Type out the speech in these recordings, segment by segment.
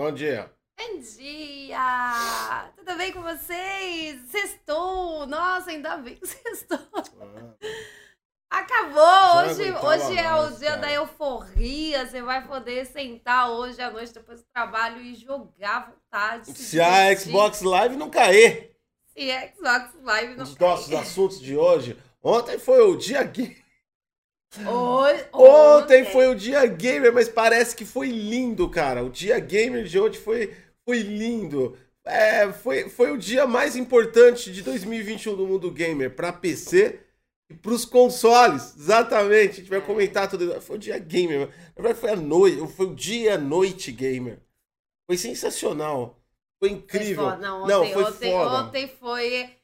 Bom dia. Bom dia! Tudo bem com vocês? Sextou! Nossa, ainda bem que sextou! Ah, Acabou! Hoje, hoje é o dia da euforia. Você vai poder sentar hoje à noite depois do trabalho e jogar à vontade. se Se a. Xbox Live não cair, Se a Xbox Live não os nossos cair. assuntos de hoje. Ontem foi o dia gay. Hoje, Ontem foi o dia gamer, mas parece que foi lindo, cara. O dia gamer de hoje foi, foi lindo. É, foi, foi o dia mais importante de 2021 do mundo gamer para PC e para os consoles. Exatamente. A gente vai É. comentar tudo. Foi o dia gamer. Na verdade, foi a noite. Foi o dia noite gamer. Foi sensacional. Foi Foi incrível. foda. Não, Não, ontem, foi ontem, foda. ontem foi,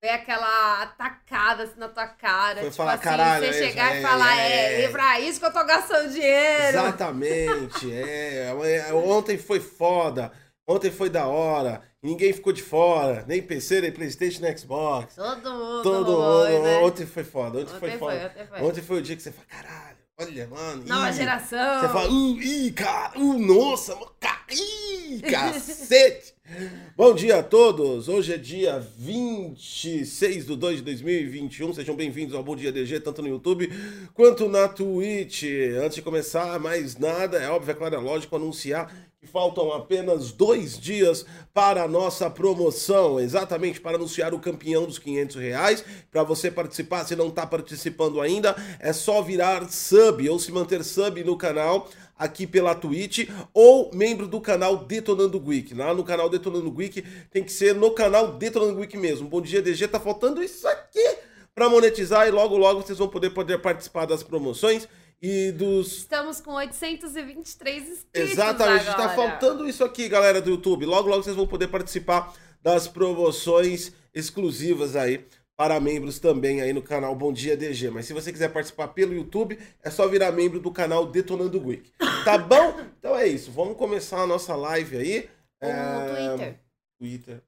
foi aquela atacada assim na tua cara. Foi tipo falar, assim, "Caralho, você é, chegar é, e falar, é, é, é." é pra isso que eu tô gastando dinheiro. Exatamente, é. Ontem foi foda. Ontem foi da hora. Ninguém ficou de fora. Nem PC, nem Playstation, nem Xbox. Todo mundo. Todo foi, mundo. né? Ontem foi foda. Ontem, foi Ontem foda. foi, ontem foi. Ontem foi o dia que você fala, caralho, olha, mano. Nova ih." geração. Você fala, uh, ih, cara, uh, nossa, mano, ca- ih, cacete. Bom dia a todos. Hoje é dia 26 de 2 de 2021. Sejam bem-vindos ao Bom Dia DG, tanto no YouTube quanto na Twitch. Antes de começar, mais nada, é óbvio, é claro, é lógico anunciar faltam apenas dois dias para a nossa promoção, exatamente para anunciar o campeão dos 500 reais. Para você participar, se não está participando ainda, é só virar sub ou se manter sub no canal aqui pela Twitch ou membro do canal Detonando Geek. Lá no canal Detonando Geek tem que ser no canal Detonando Geek mesmo. Bom dia, DG, tá faltando isso aqui para monetizar e logo logo vocês vão poder poder participar das promoções e dos Estamos com 823 inscritos Exatamente, agora. tá faltando isso aqui, galera do YouTube. Logo, logo vocês vão poder participar das promoções exclusivas aí para membros também aí no canal Bom Dia DG. Mas se você quiser participar pelo YouTube, é só virar membro do canal Detonando Geek. Tá bom? Então é isso, vamos começar a nossa live aí. O É, Twitter. Twitter.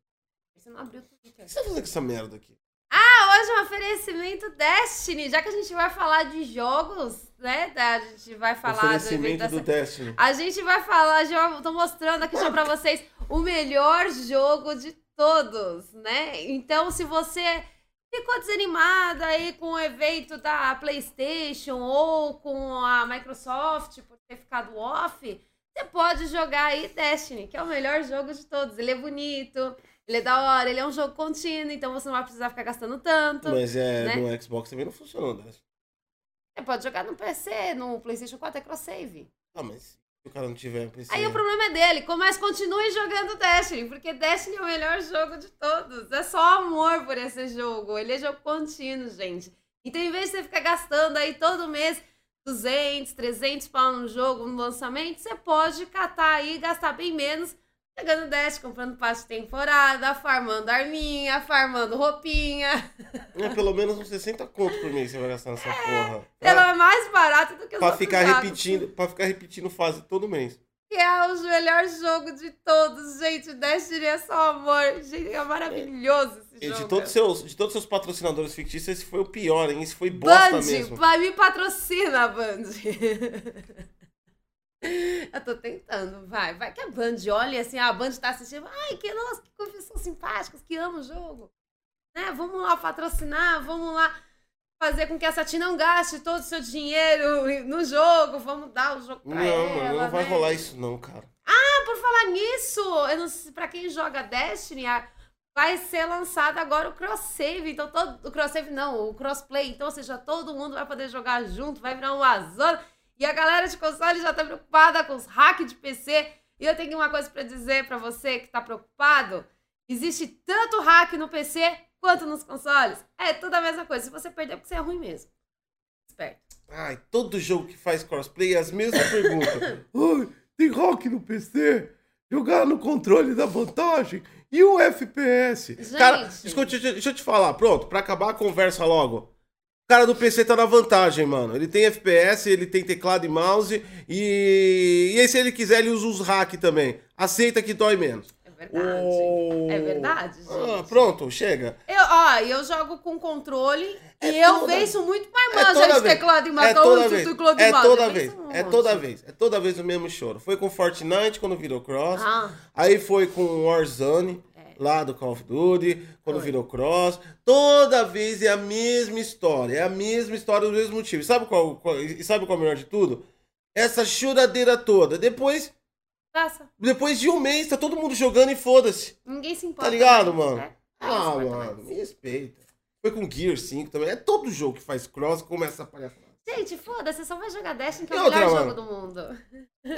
Você não abriu o O Twitter. que você vai fazer com essa merda aqui? Ah, hoje é um oferecimento Destiny. Já que a gente vai falar de jogos, né? A gente vai falar do evento Oferecimento do Destiny. A gente vai falar, já tô mostrando aqui já pra vocês o melhor jogo de todos, né? Então, se você ficou desanimado aí com o evento da PlayStation ou com a Microsoft por ter ficado off, você pode jogar aí Destiny, que é o melhor jogo de todos. Ele é bonito, ele é da hora, ele é um jogo contínuo, então você não vai precisar ficar gastando tanto. Mas é, né? no Xbox também não Destiny. Você pode jogar no PC, no PlayStation 4 é cross-save. Ah, mas se o cara não tiver PC... Aí o problema é dele, mas continue jogando Destiny, porque Destiny é o melhor jogo de todos. É só amor por esse jogo. Ele é jogo contínuo, gente. Então, em vez de você ficar gastando aí todo mês 200, 300 pau no jogo, no lançamento, você pode catar aí e gastar bem menos, jogando Destiny, comprando passe de temporada, farmando arminha, farmando roupinha. É pelo menos uns 60 conto por mês você vai gastar nessa porra. Ela é mais barato do que os Pra ficar repetindo, para ficar repetindo fase todo mês. Que é o melhor jogo de todos, gente. Destiny é só amor. Gente, é maravilhoso esse jogo. de todos, os seus, de todos os seus patrocinadores fictícios, esse foi o pior, hein? Esse foi bosta Band, mesmo. vai me patrocina, Band. Eu tô tentando, vai. Vai que a Band olha assim, a Band tá assistindo. Ai, que nossa, que pessoas simpáticas, que amam o jogo. Né? Vamos lá patrocinar, vamos lá fazer com que a Sati não gaste todo o seu dinheiro no jogo. Vamos dar o jogo pra Não, ela. não vai né? rolar isso não, cara. Ah, por falar nisso, eu não sei, pra quem joga Destiny, vai ser lançado agora o cross save. Então, todo, o cross save não, o crossplay. Então, ou seja, todo mundo vai poder jogar junto, vai virar uma zona. E a galera de console já tá preocupada com os hacks de PC. E eu tenho uma coisa pra dizer pra você que tá preocupado. Existe tanto hack no PC quanto nos consoles. É tudo a mesma coisa. Se você perder, é porque você é ruim mesmo. Esperto. Ai, todo jogo que faz crossplay é as mesmas perguntas. Ai, tem rock no PC? Jogar no controle da vantagem? E o FPS? Cara, Gente. escute, deixa, deixa eu te falar, pronto, pra acabar a conversa logo. O cara do PC tá na vantagem, mano. Ele tem FPS, ele tem teclado e mouse. E, e aí, se ele quiser, ele usa os hack também. Aceita que dói menos. É verdade. O- É verdade, gente. Ah, pronto, chega. Eu, ó, eu jogo com controle É e eu toda- venço muito mais É toda de teclado e É mouse. toda Onde vez. teclado É toda Eu vez. um É toda vez. É toda vez o mesmo choro. Foi com Fortnite quando virou Cross. Ah, Aí foi com Warzone, É. lá do Call of Duty, quando Foi. virou Cross. Toda vez é a mesma história. É a mesma história, os mesmos motivos. Sabe qual, qual- e sabe qual é o melhor de tudo? Essa choradeira toda. Depois, passa. depois de um mês, tá todo mundo jogando e foda-se. Ninguém se importa. Tá ligado, mano? né? Ah, mano, me respeita. Foi com Gear 5 também. É todo jogo que faz Cross começa a palhaçada. Gente, foda-se, você só vai jogar Destiny, que é o melhor jogo do mundo.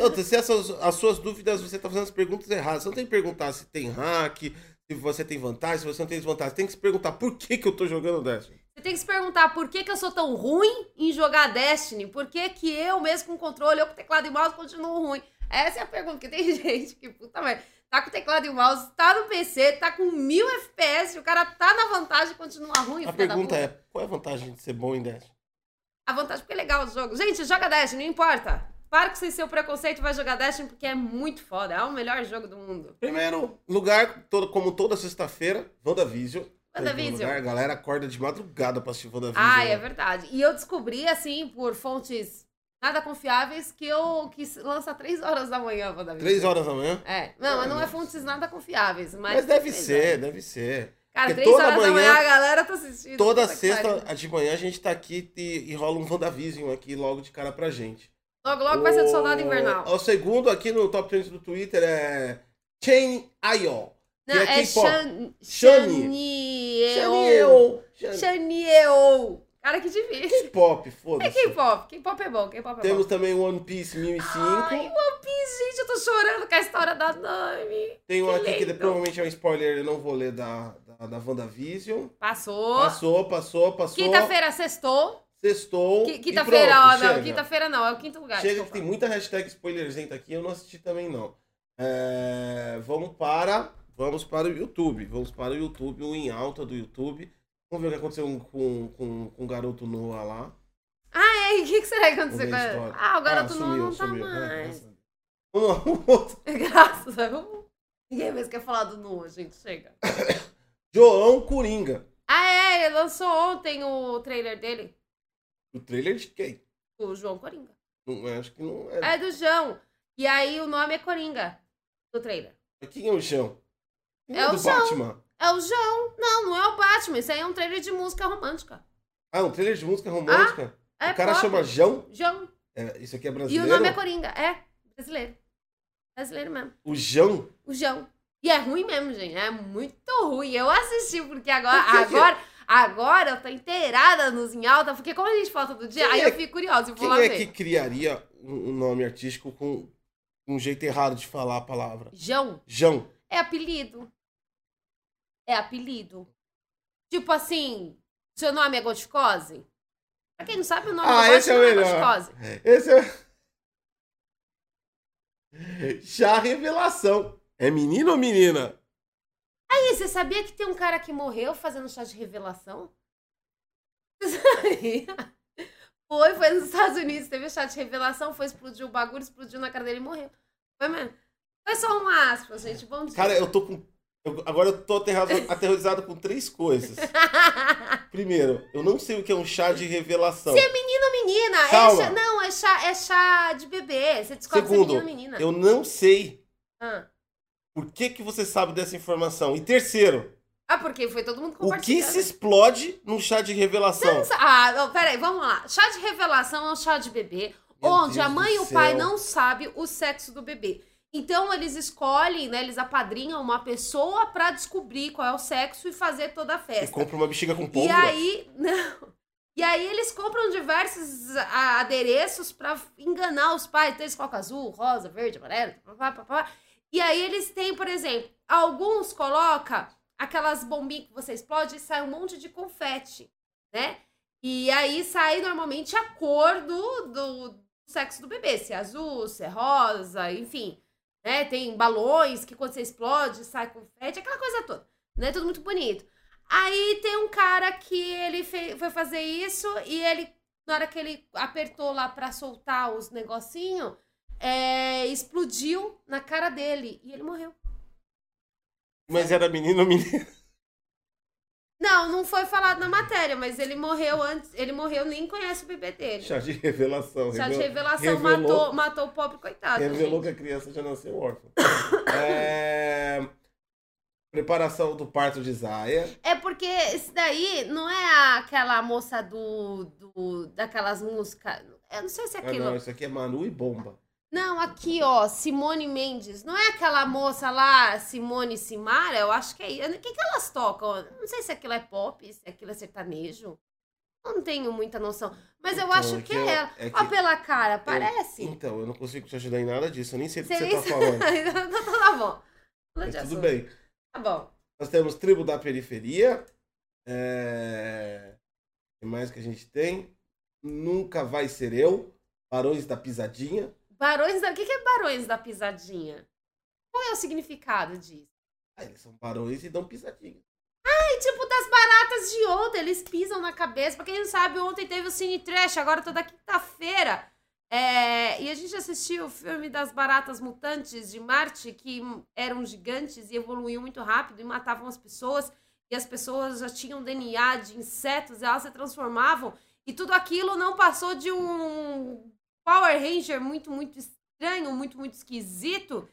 Outra, se essas, as suas dúvidas, você tá fazendo as perguntas erradas. Você não tem que perguntar se tem hack, se você tem vantagem, se você não tem desvantagem. Tem que se perguntar por que, que eu tô jogando Destiny. Você tem que se perguntar por que, que eu sou tão ruim em jogar Destiny? Por que, que eu, mesmo com controle, eu com teclado e mouse, continuo ruim? Essa é a pergunta, porque tem gente que, puta merda, tá com teclado e mouse, tá no PC, tá com mil FPS, o cara tá na vantagem e continua ruim. A pergunta é, qual é a vantagem de ser bom em Destiny? A vantagem porque é legal o jogo. Gente, joga Destiny, não importa. Para com seu preconceito e vai jogar Destiny porque é muito foda. É o melhor jogo do mundo. Primeiro lugar, todo, como toda sexta-feira, WandaVision. WandaVision. Lugar, A galera acorda de madrugada pra assistir WandaVision. Ah, é né? verdade. E eu descobri, assim, por fontes nada confiáveis, que eu que lança 3 horas da manhã, Davi. Três horas da manhã? É. Não, mas não é fontes nada confiáveis. Mas, Mas deve três ser, horas. deve ser. Cara, Porque 3 toda horas da manhã- manhã a galera tá assistindo. Toda sexta de manhã a gente tá aqui e, e rola um WandaVision aqui logo de cara pra gente. Logo, logo vai ser do Soldado O- Invernal. O segundo aqui no top 30 do Twitter é Chain Ayo. Não, é é. Shani. Shaniel. Shani. Shaniel. Cara, que difícil. K-pop, É foda-se. K-pop. K-pop é bom, K-pop é Temos bom. também One Piece 1005. Ai, One Piece, gente, eu tô chorando com a história da Nami. Tem um que aqui que lindo. provavelmente é um spoiler, eu não vou ler da, da, da WandaVision. Passou. Passou, passou, passou. Quinta-feira, sextou. Sextou. Qui- Quinta-feira, ó, não. Quinta-feira não, é o quinto lugar. Chega que tem muita hashtag spoilerzenta aqui, eu não assisti também não. É, vamos para vamos para o YouTube. Vamos para o YouTube, o em alta do YouTube. Vamos ver o que aconteceu com, com, com o garoto Noah lá. Ah, é? O que, que será que aconteceu com história. Ah, o garoto não, sumiu, não tá sumiu. É, mais. Vamos lá, o outro. Graças a Deus. Ninguém mais quer falar do Noah, gente. Chega. João Coringa. Ah, é. Ele lançou ontem o trailer dele. O trailer de quem? O João Coringa. Não, acho que não é. É do João. E aí o nome é Coringa. Do trailer. Quem é o João? Quem É o do João. Batman. É o João. Não, não é o Batman. Isso aí é um trailer de música romântica. Ah, um trailer de música romântica? É o cara pop. chama João? João. É, isso aqui é E brasileiro? o nome é Coringa. É. Brasileiro. Brasileiro mesmo. O João? O João. E é ruim mesmo, gente. É muito ruim. Eu assisti, porque agora, Por que que- agora, eu tô inteirada nos em alta, porque como a gente falta do dia, Quem aí é eu fico curiosa e vou Quem lá é ver. que criaria um, nome artístico com um jeito errado de falar a palavra? João João. é apelido. É apelido. Tipo assim, seu nome é Goticose? Pra quem não sabe, o nome Ah, do esse é o não melhor. Goticose. Esse é. Chá revelação. É menino ou menina? E você sabia que tem um cara que morreu fazendo chá de revelação? Você sabia? Foi, foi nos Estados Unidos, teve chá de revelação, foi explodir o bagulho, explodiu na cara dele e morreu. Foi mesmo. Foi só uma aspas, gente. Bom dia. Cara, eu tô com. eu- agora eu tô aterrorizado com três coisas. Primeiro, eu não sei o que é um chá de revelação. menino ou menina? É Calma. chá, não, é chá, é chá de bebê. Você descobre se é Segundo, menino ou menina. Eu não sei Ah. Por que, que você sabe dessa informação. E terceiro, Ah, porque foi todo mundo o compartilhando. que se explode num chá de revelação? Não Ah, não, peraí, vamos lá. Chá de revelação é um chá de bebê, Meu onde Deus a mãe e o pai não sabem o sexo do bebê. Então eles escolhem, né? Eles apadrinham uma pessoa pra descobrir qual é o sexo e fazer toda a E festa. compra uma bexiga com E pólvora? aí, não. E aí eles compram diversos adereços pra enganar os pais. Então eles colocam azul, rosa, verde, amarelo, papá, papá. E aí eles têm, por exemplo, alguns colocam aquelas bombinhas que você explode e sai um monte de confete, né? E aí sai normalmente a cor do, do sexo do bebê, se é azul, se é rosa, enfim. Né? Tem balões que quando você explode sai confete, aquela coisa toda. Né? Tudo muito bonito. Aí tem um cara que ele fe- foi fazer isso e ele, na hora que ele apertou lá pra soltar os negocinhos, é, explodiu na cara dele e ele morreu. Mas era menino ou menina? Não, não foi falado na matéria, mas ele morreu antes. Ele morreu, nem conhece o bebê dele. Chá de revelação. Chá de Revel- revelação revelou- matou, matou o pobre coitado. Revelou gente. que a criança já nasceu órfã. É, Preparação do parto de Zaya. É porque esse daí não é aquela moça do. do daquelas músicas. Eu não sei se é Ah, aquilo. não, isso aqui é Manu e Bomba. Não, aqui, ó, Simone Mendes. Não é aquela moça lá, Simone Simara? Eu acho que é. O que, que elas tocam? Não sei se aquilo é pop, se aquilo é sertanejo. Eu não tenho muita noção. Mas eu Então, acho é que que é eu- ela. é Ó, pela cara, parece. Então, eu não consigo te ajudar em nada disso. Eu nem sei do que Você você nem tá falando. então tá bom. Mas tudo bem. Tá bom. Nós temos Tribo da Periferia. É... O que mais que a gente tem? Nunca Vai Ser Eu. Barões da Pisadinha. Barões da. O que, é Barões da Pisadinha? Qual é o significado disso? Ah, eles são barões e dão pisadinha. É tipo das baratas de ontem, eles pisam na cabeça. Pra quem não sabe, ontem teve o Cine Trash, agora toda quinta-feira. É, e a gente assistiu o filme das baratas mutantes de Marte, que eram gigantes e evoluíam muito rápido e matavam as pessoas. E as pessoas já tinham DNA de insetos, e elas se transformavam. E tudo aquilo não passou de um Power Ranger muito, muito estranho, muito, muito esquisito.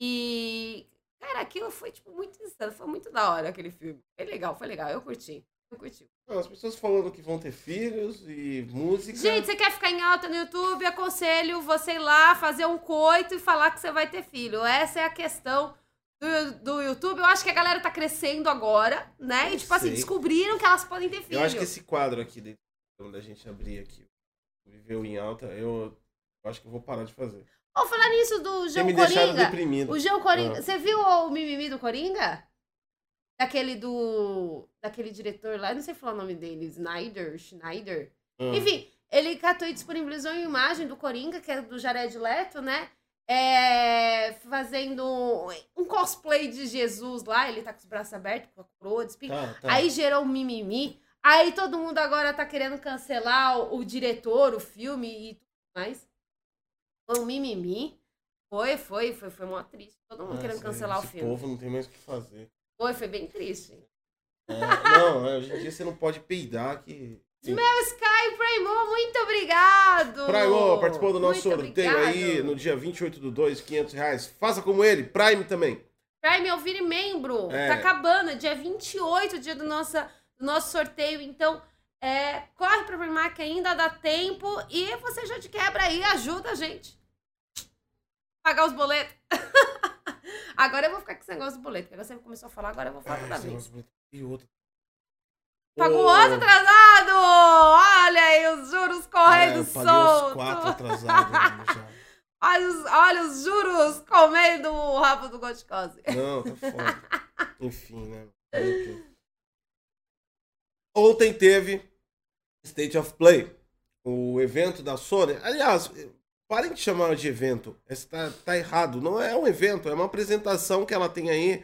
E, cara, aquilo foi, tipo, muito insano. Foi muito da hora aquele filme. Foi legal, foi legal. Eu curti. Eu curti. As pessoas falando que vão ter filhos e música. Gente, você quer ficar em alta no YouTube? Aconselho você ir lá fazer um coito e falar que você vai ter filho. Essa é a questão do, do YouTube. Eu acho que a galera tá crescendo agora, né? Eu E, tipo assim, sei. descobriram que elas podem ter filho. Eu acho que esse quadro aqui, quando a gente abrir aqui, viveu em alta, eu, acho que eu vou parar de fazer. Ô, falar nisso do João me Coringa. deprimido. O João Coringa. Ah. Você viu o mimimi do Coringa? Daquele do. Daquele diretor lá, não sei falar o nome dele, Snyder, Schneider. Ah. Enfim, ele catou e disponibilizou uma imagem do Coringa, que é do Jared Leto, né? É, fazendo um cosplay de Jesus lá, ele tá com os braços abertos, com a coroa de espinho. Tá, tá. Aí gerou um mimimi. Aí todo mundo agora tá querendo cancelar o, o diretor, o filme e tudo mais. Foi um mimimi. Foi, foi, foi, foi mó triste. Todo mundo Ah, querendo cancelar o filme. povo não tem mais o que fazer. Foi, foi bem triste. É, não, é, hoje em dia você não pode peidar que. Sim. Meu Sky Primo, muito obrigado! Prime participou do nosso Muito sorteio obrigado. aí no dia 28 do 2, 500 reais. Faça como ele, Prime também. Prime, eu vire membro. É. Tá acabando, é dia 28, dia do nosso, do nosso sorteio. Então, é, corre pra Primark que ainda dá tempo. E você já de quebra aí, ajuda a gente. Pagar os boletos. agora eu vou ficar com esse negócio do boleto. Porque você começou a falar, agora eu vou falar toda vez. E outro. Pagou Ô, outro atrasado! Olha aí os juros é, correndo paguei solto. os quatro atrasados. Olha os, olha os juros comendo o rabo do Goticose. Não, tá foda. Enfim, né? O quê? Ontem teve State of Play, o evento da Sony. Aliás, parem de chamar de evento. Esse tá, errado. Não é um evento, é uma apresentação que ela tem aí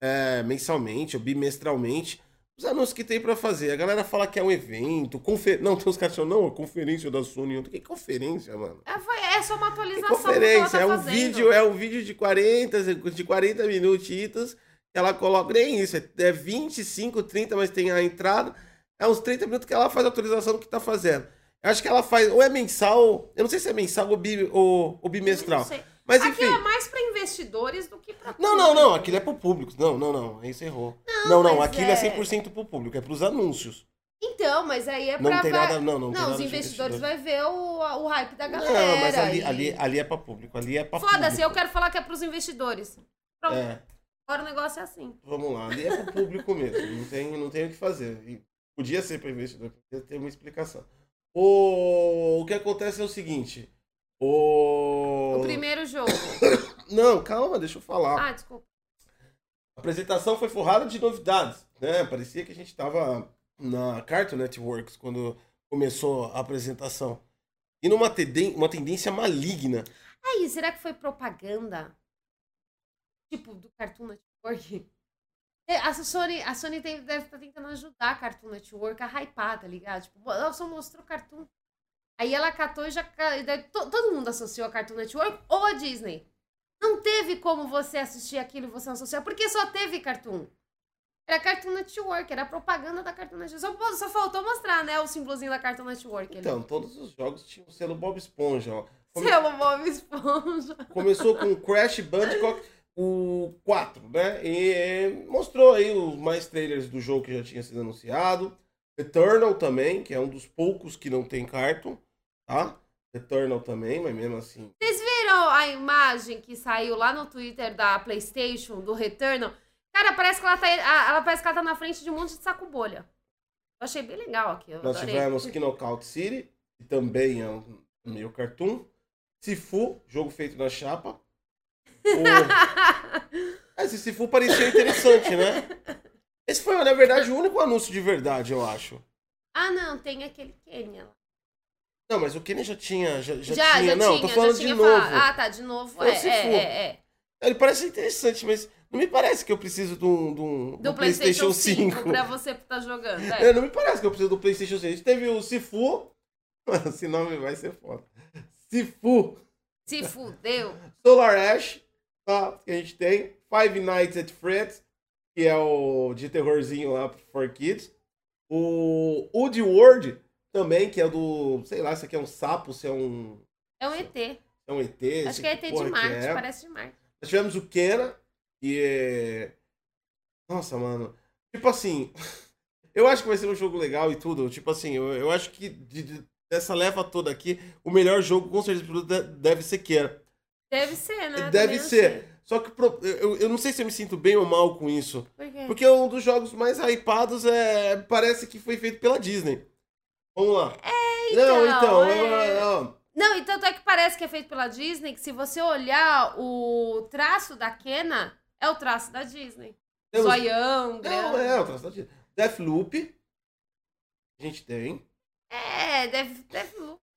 é, mensalmente ou bimestralmente. Os anúncios que tem pra fazer. A galera fala que é um evento, confer... Não, tem uns caras que falam, não, é conferência da Sony. Que conferência, mano? É, foi, é só uma atualização ela conferência, tá é um fazendo. vídeo, é um vídeo de 40, de 40 minutitos. Ela coloca nem isso, é 25, 30, mas tem a entrada. É uns 30 minutos que ela faz a atualização do que tá fazendo. Eu acho que ela faz, ou é mensal, eu não sei se é mensal ou, bi, ou, ou bimestral. Não sei. Mas Aquilo enfim. é mais pra investidores do que pra Não, não, não, aquilo é pro público. Não, não, não, aí você errou. Não, não, mas aquilo é... é- 100% pro público, é pros anúncios. Então, mas aí é Não pra... tem nada, não, não, tem Não, nada os investidores investidor. vão ver o, o hype da galera. Não, mas ali, e- ali, ali é pra público, ali é pra Foda-se, eu quero falar que é pros investidores. Pronto, É. agora o negócio é assim. Vamos lá, ali é pro público mesmo, não tem, não tem o que fazer. E podia ser para investidor, podia ter uma explicação. O, o que acontece é o seguinte. O... O primeiro jogo. Não, calma, deixa eu falar. Ah, desculpa. A apresentação foi forrada de novidades, né? Parecia que a gente tava na Cartoon Networks quando começou a apresentação. E numa tenden- uma tendência maligna. Aí, será que foi propaganda? Tipo, do Cartoon Network? É, A Sony, a Sony tem- deve estar tentando ajudar a Cartoon Network a hypar, tá ligado? Tipo, ela só mostrou Cartoon. Aí ela catou e já. todo mundo associou a Cartoon Network ou a Disney. Não teve como você assistir aquilo e você não associar, porque só teve Cartoon. Era Cartoon Network, era propaganda da Cartoon Network. Só, só faltou mostrar, né, o símbolozinho da Cartoon Network. ali. Então, todos os jogos tinham o selo Bob Esponja, ó. Come- Selo Bob Esponja. Começou com Crash Bandicoot, o 4, né? E é, mostrou aí os mais trailers do jogo que já tinha sido anunciado. Eternal também, que é um dos poucos que não tem cartoon, tá? Eternal também, mas mesmo assim. Vocês viram a imagem que saiu lá no Twitter da PlayStation, do Returnal? Cara, parece que ela tá, ela parece que ela tá na frente de um monte de saco bolha. Eu achei bem legal aqui. Nós adorei. tivemos Knockout City, que também é um meio cartoon. Sifu, jogo feito na chapa. O... Esse Sifu parecia interessante, né? Esse foi, na verdade, o único anúncio de verdade, eu acho. ah, não, tem aquele Kenya lá. Não, mas o Kenny já tinha. Já, já, Já, tinha. já não, tinha, tô falando de novo. falado. Ah, tá, de novo. Foi É, é, é, é. Ele parece interessante, mas não me parece que eu preciso de um, de um- Do de um PlayStation 5, 5. pra você estar jogando. É, É. não me parece que eu preciso do PlayStation 5. A gente teve o Sifu. Mano, esse nome vai ser foda. Sifu. Se fudeu. Solar Ash, tá? Que a gente tem. Five Nights at Freddy's, que é o de terrorzinho lá for kids. O Woody World também, que é do. Sei lá, se aqui é um sapo, se é um. É um ET. É um ET. Acho que é ET de Marte, é. parece de Marte. Nós tivemos o Kena, que é. Nossa, mano. Tipo assim. Eu acho que vai ser um jogo legal e tudo. Tipo assim, eu, eu acho que de- de- dessa leva toda aqui, o melhor jogo, com certeza, deve ser Kena. Deve ser, né? Deve ser. Só que pro- eu, eu não sei se eu me sinto bem ou mal com isso. Por quê? Porque um dos jogos mais hypados é. Parece que foi feito pela Disney. Vamos lá. É, não, então, então. é. ó, Não, e tanto é que parece que é feito pela Disney, que se você olhar o traço da Kena, é o traço da Disney. temos- Zoião, grande. Não, é, o traço da Disney. Deathloop. A gente tem. É, deve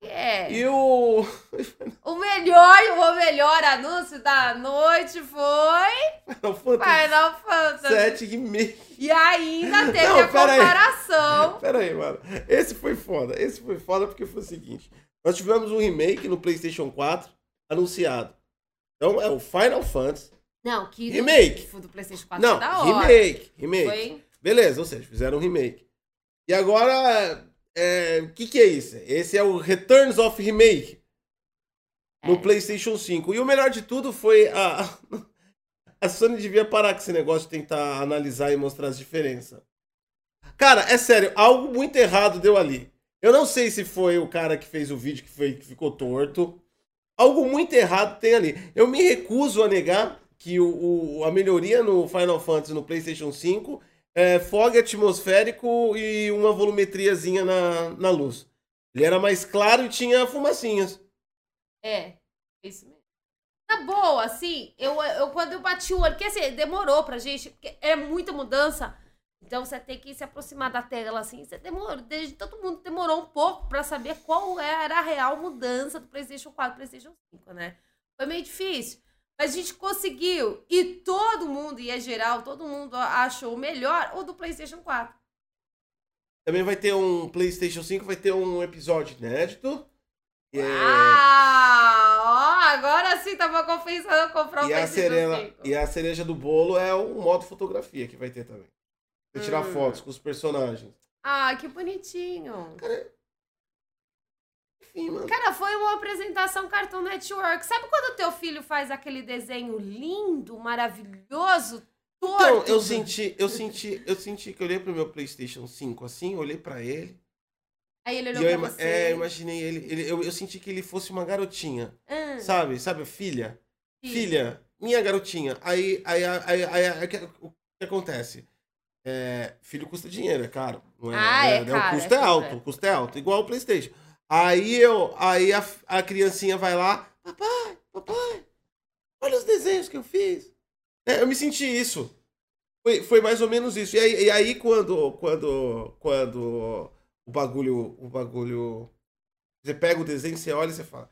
é. E o. O melhor, o melhor anúncio da noite foi Final Fantasy Final Fantasy. 7 Remake. E ainda teve Não, a pera aí. comparação. Pera aí, mano. Esse foi foda. Esse foi foda porque foi o seguinte. Nós tivemos um remake no PlayStation 4 anunciado. Então é o Final Fantasy. Não, que do- Remake. que do PlayStation 4 Não, da hora. remake. Remake. Foi Beleza, ou seja, fizeram um remake. E agora, é, o que, que é isso? Esse é o Returns of Remake no É. PlayStation 5. E o melhor de tudo foi a. A Sony devia parar com esse negócio de tentar analisar e mostrar as diferenças. Cara, é sério, algo muito errado deu ali. Eu não sei se foi o cara que fez o vídeo que, foi, que ficou torto. Algo muito errado tem ali. Eu me recuso a negar que o, o- a melhoria no Final Fantasy no PlayStation 5 é fog atmosférico e uma volumetriazinha na, na luz. Ele era mais claro e tinha fumacinhas. É, isso mesmo. Na boa, assim, eu, eu quando eu bati o olho, porque assim, demorou pra gente, porque é muita mudança. Então você tem que se aproximar da tela, assim, você demorou, desde todo mundo demorou um pouco pra saber qual era a real mudança do PlayStation 4 pro PlayStation 5, né? Foi meio difícil. A gente conseguiu. E todo mundo, e é geral, todo mundo achou melhor o do PlayStation 4. Também vai ter um PlayStation 5, vai ter um episódio inédito. E, é- Ah, ó, agora sim tava compensando comprar o e, a PlayStation cereja, 5. e a cereja do bolo é o modo fotografia que vai ter também. Você tirar Hum. fotos com os personagens. Ah, que bonitinho. Enfim, mano. Cara, foi uma apresentação Cartoon Network. Sabe quando teu filho faz aquele desenho lindo, maravilhoso, torto? Então, eu senti, eu senti, eu senti que eu olhei pro meu PlayStation 5 assim, olhei pra ele. Aí ele E olhou eu, pra você. é, imaginei ele, ele- eu, eu senti que ele fosse uma garotinha. Ah, Sabe? Sabe, filha? filho. Filha, minha garotinha. Aí, aí, aí, aí, aí, o que- o que acontece? É, filho custa dinheiro, é caro. Não é, Ah, é né? caro, O custo é é, alto, é. o custo é alto, igual o Playstation. Aí eu, aí a, a criancinha vai lá, papai, papai, olha os desenhos que eu fiz. É, eu me senti isso. Foi, foi mais ou menos isso. E aí, e aí quando, quando, quando o bagulho, o bagulho, você pega o desenho, você olha e você fala,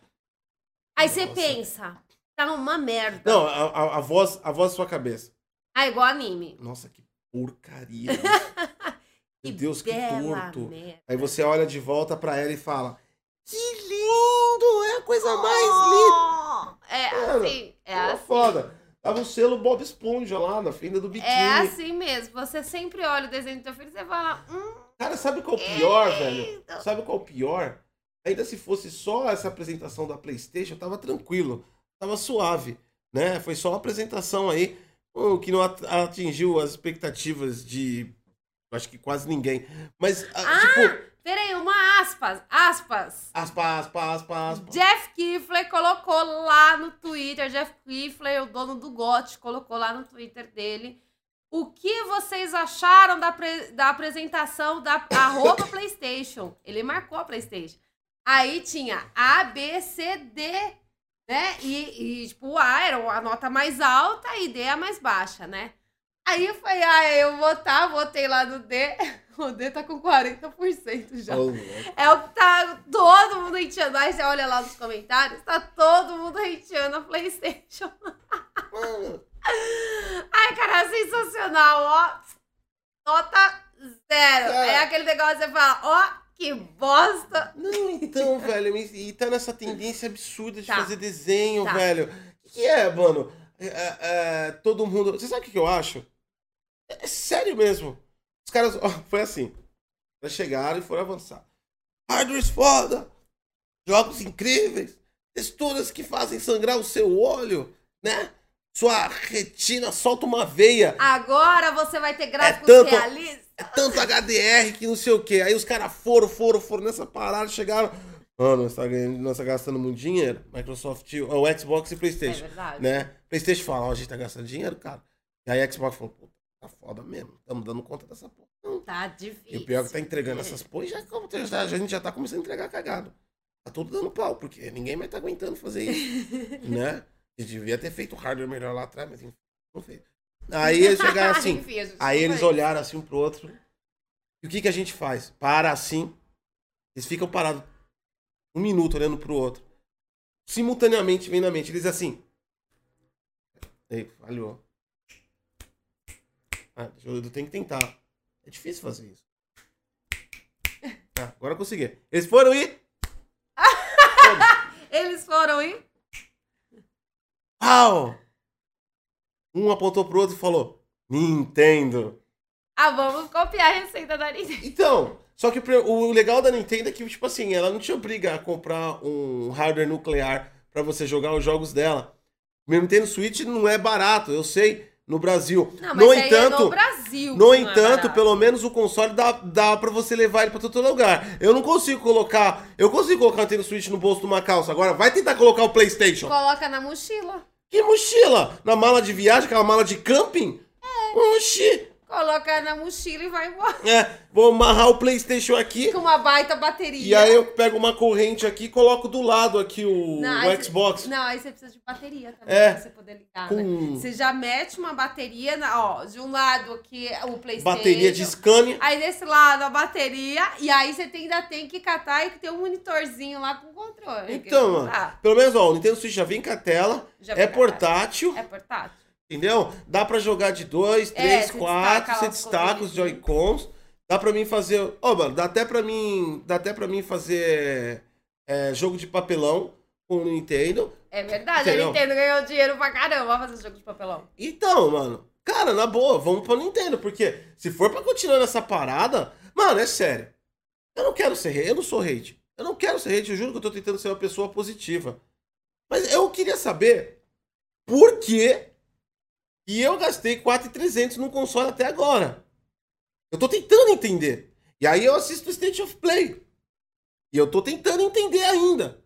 Aí você pensa, tá uma merda. não, a, a, a voz, a voz da sua cabeça. Ah, igual anime. Nossa, que porcaria. Meu Deus, que torto. merda. Aí você olha de volta pra ela e fala: Que lindo! É a coisa mais linda! Oh! É, assim, É assim. foda. Tava o selo Bob Esponja lá na fenda do biquíni. É assim mesmo. Você sempre olha o desenho do teu filho e você fala, hum, Cara, sabe qual é o pior, velho? Eita. Sabe qual é o pior? Ainda se fosse só essa apresentação da PlayStation, tava tranquilo, tava suave, né? Foi só uma apresentação aí, o que não at- atingiu as expectativas de acho que quase ninguém. Mas ah, Ah! tipo, peraí, uma aspas, aspas. aspas, aspas, aspas, aspas. Jeff Kifler colocou lá no Twitter, Jeff Kifler, o dono do GOT, colocou lá no Twitter dele o que vocês acharam da, pre- da apresentação da arroba PlayStation. Ele marcou a PlayStation. Aí tinha A, B, C, D, né? E, e, tipo, o A era a nota mais alta e D a mais baixa, né? Aí eu falei, ah, eu vou votar, votei lá no D. O D tá com 40% já. Louco. É o que tá todo mundo hateando. Aí você olha lá nos comentários, tá todo mundo hateando a Playstation. Mano, Ai, cara, é sensacional, ó. Nota zero. Cara. É aquele negócio que você fala, ó, que bosta. Não, então, velho, e tá nessa tendência absurda de Tá. fazer desenho, Tá. velho. Que é, mano? É, é, é, todo mundo. Você sabe o que, eu acho? É, sério mesmo. Os caras. ó, foi assim. Eles chegaram e foram avançar. Hardware foda! Jogos incríveis! Texturas que fazem sangrar o seu olho, né? Sua retina solta uma veia. Agora você vai ter gráficos É tanto- realistas. É tanto HDR que não sei o que. Aí os caras foram, foram, foram nessa parada, chegaram. Mano, nós tá, ganhando, nós tá gastando muito dinheiro. Microsoft, o Xbox e É Playstation. verdade. né? Playstation fala, ó, a gente tá gastando dinheiro, cara. E aí Xbox falou, pô, tá foda mesmo. Estamos dando conta dessa porra. Não. Tá E difícil. o pior é que tá entregando essas porra, já, como- já- a gente já tá começando a entregar cagado. Tá tudo dando pau, porque ninguém mais tá aguentando fazer isso, né? A gente devia ter feito hardware melhor lá atrás, mas enfim, não fez. Aí eles chegaram assim, Enfim, a Aí eles olharam assim um pro outro. E o que, que a gente faz? Para assim. Eles ficam parados um minuto olhando pro outro. Simultaneamente vem na mente. Eles assim. Ei, falhou. Ah, eu, eu tenho que tentar. É difícil fazer isso. Ah, agora eu consegui. Eles foram e. Eles foram e... Pau! Um apontou pro outro e falou: Nintendo. Ah, vamos copiar a receita da Nintendo. Então, só que o legal da Nintendo é que, tipo assim, ela não te obriga a comprar um hardware nuclear pra você jogar os jogos dela. O meu Nintendo Switch não é barato, eu sei, no Brasil. Não, mas no aí é entanto, no Brasil. no é entanto, barato. pelo menos o console dá, dá pra você levar ele pra todo lugar. Eu não consigo colocar. Eu consigo colocar o Nintendo Switch no bolso de uma calça. Agora, vai tentar colocar o PlayStation. Coloca na mochila. Que mochila? Na mala de viagem, aquela mala de camping? Oxi! Coloca na mochila e vai embora. É, vou amarrar o PlayStation aqui. Com uma baita bateria. E aí eu pego uma corrente aqui e coloco do lado aqui o, Não, o Xbox. Não, aí você precisa de bateria também É. pra você poder ligar, Com- né? Você já mete uma bateria, na, ó, de um lado aqui o Playstation. Bateria de Scania. Aí desse lado a bateria, e aí você tem- ainda tem que catar e ter um monitorzinho lá com controle. Então, mano, pelo menos, ó, o Nintendo Switch já vem com a tela, Já é portátil, É portátil. Entendeu? Dá pra jogar de dois, É, três, você quatro, você destaca os. Joy-Cons. Dá pra mim fazer... Ó, mano, dá até pra mim, dá até pra mim fazer é, jogo de papelão com o Nintendo. É verdade, Entendeu? a Nintendo ganhou dinheiro pra caramba fazer jogo de papelão. Então, mano, cara, na boa, vamos pra Nintendo, porque se for pra continuar nessa parada, mano, é sério. Eu não quero ser hate, eu não sou hate. Eu não quero ser hate, eu juro que eu tô tentando ser uma pessoa positiva. Mas eu queria saber por que que eu gastei 4,300 num console até agora. Eu tô tentando entender. E aí eu assisto State of Play. E eu tô tentando entender ainda.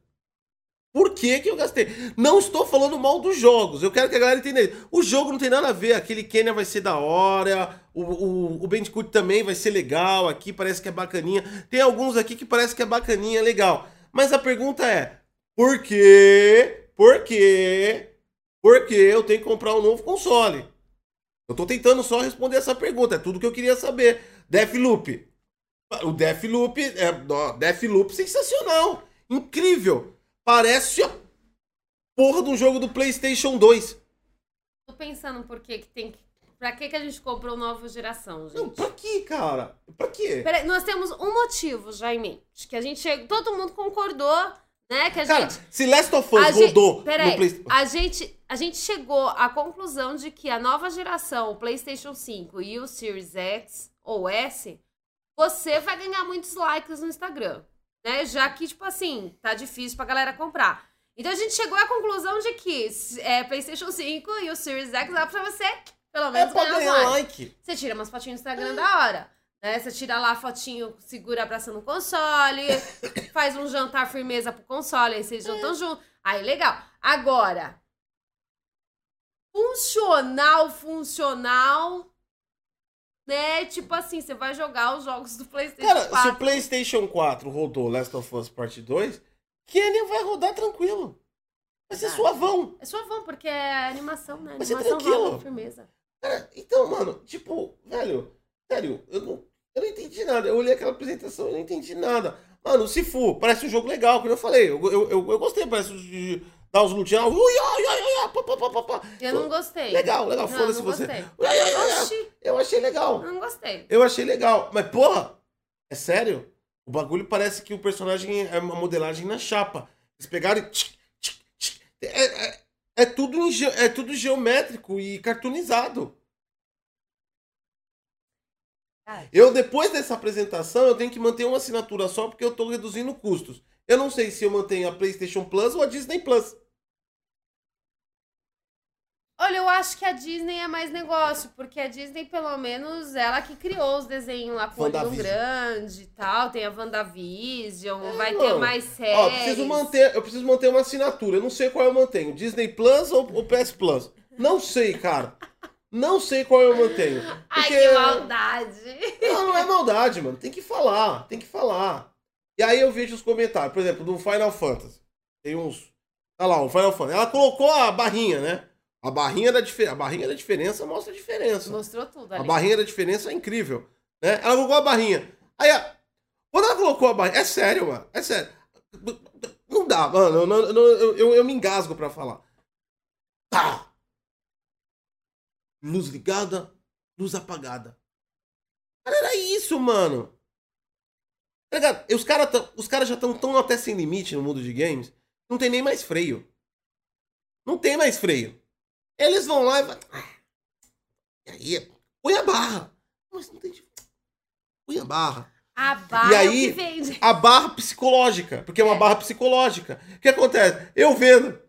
Por que, que eu gastei? Não estou falando mal dos jogos. Eu quero que a galera entenda. O jogo não tem nada a ver. Aquele Kenya vai ser da hora. O, o, o Bandicoot também vai ser legal. Aqui parece que é bacaninha. Tem alguns aqui que parece que é bacaninha, legal. Mas a pergunta é: por quê? Por quê? Por que eu tenho que comprar um novo console? Eu tô tentando só responder essa pergunta. É tudo que eu queria saber. Deathloop. O Deathloop é ó, Deathloop sensacional. Incrível. Parece a porra de um jogo do PlayStation 2. Tô pensando por que que tem que... Pra que que a gente comprou nova geração, Não, gente? pra quê, cara? Pra quê? Peraí, nós temos um motivo já em mente. Que a gente chegou, todo mundo concordou né? Que a Cara, gente. se Last of Us a gente- rodou peraí, no PlayStation. a gente, a gente chegou à conclusão de que a nova geração, o PlayStation 5 e o Series X ou S, você vai ganhar muitos likes no Instagram, né? Já que, tipo assim, tá difícil pra galera comprar. Então a gente chegou à conclusão de que é, PlayStation 5 e o Series X dá pra você, pelo É menos, pra ganhar ganhar like. Você tira umas fotinhas no Instagram da hora. Né? Você tira lá a fotinho, segura abraçando o console, faz um jantar firmeza pro console, aí vocês jantam junto. Aí, legal. Agora, funcional, funcional, né? Tipo assim, você vai jogar os jogos do PlayStation Cara, se 4. o PlayStation 4 rodou Last of Us Part 2, Kenya vai rodar tranquilo. Vai ser suavão. É suavão, porque é animação, né? Vai ser Animação tranquilo. rola firmeza. Cara, então, mano, tipo, velho, sério, eu não, eu não entendi nada. Eu olhei aquela apresentação e não entendi nada. Mano, o Sifu, parece um jogo legal, como eu falei. Eu, eu, eu, eu gostei, parece de dar uns lutinhos. Ui, ai, ai, ai, pá, pá, pá, pá, pá. Eu não gostei. Legal, legal, foda-se você. gostei. Ai, ai. Oxi, Eu achei legal. não gostei. Eu achei legal. Mas, porra, é sério? O bagulho parece que o personagem é uma modelagem na chapa. Eles pegaram e. É, é, é tudo, é tudo geométrico e cartoonizado. Eu, depois dessa apresentação, eu tenho que manter uma assinatura só porque eu tô reduzindo custos. Eu não sei se eu mantenho a PlayStation Plus ou a Disney Plus. Olha, eu acho que a Disney é mais negócio, porque a Disney, pelo menos, ela que criou os desenhos lá com o grande e tal. Tem a WandaVision, É, vai ter mano. mais séries. Ó, preciso manter, eu preciso manter uma assinatura. Eu não sei qual eu mantenho. Disney Plus ou, ou PS Plus? Não sei, cara. Não sei qual eu mantenho. Ai, que maldade. Não, não é maldade, mano. Tem que falar, tem que falar. E aí eu vejo os comentários, por exemplo, do Final Fantasy. Tem uns. Olha lá, o Final Fantasy. Ela colocou a barrinha, né? A barrinha da, difer... a barrinha da diferença mostra a diferença. Mostrou tudo A ali. barrinha da diferença é incrível. Né? Ela colocou a barrinha. Aí, a- quando ela colocou a barrinha. É sério, mano. É sério. Não dá, mano. Eu, eu, eu- eu me engasgo pra falar. Tá. Luz ligada, luz apagada. Cara, era isso, mano. Tá ligado? E os caras cara já estão tão até sem limite no mundo de games. Não tem nem mais freio. Não tem mais freio. Eles vão lá e vai. E aí, põe a barra. Mas não tem. Põe a barra. A barra E é aí- vende. A barra psicológica. Porque é uma É. barra psicológica. O que acontece? Eu vendo.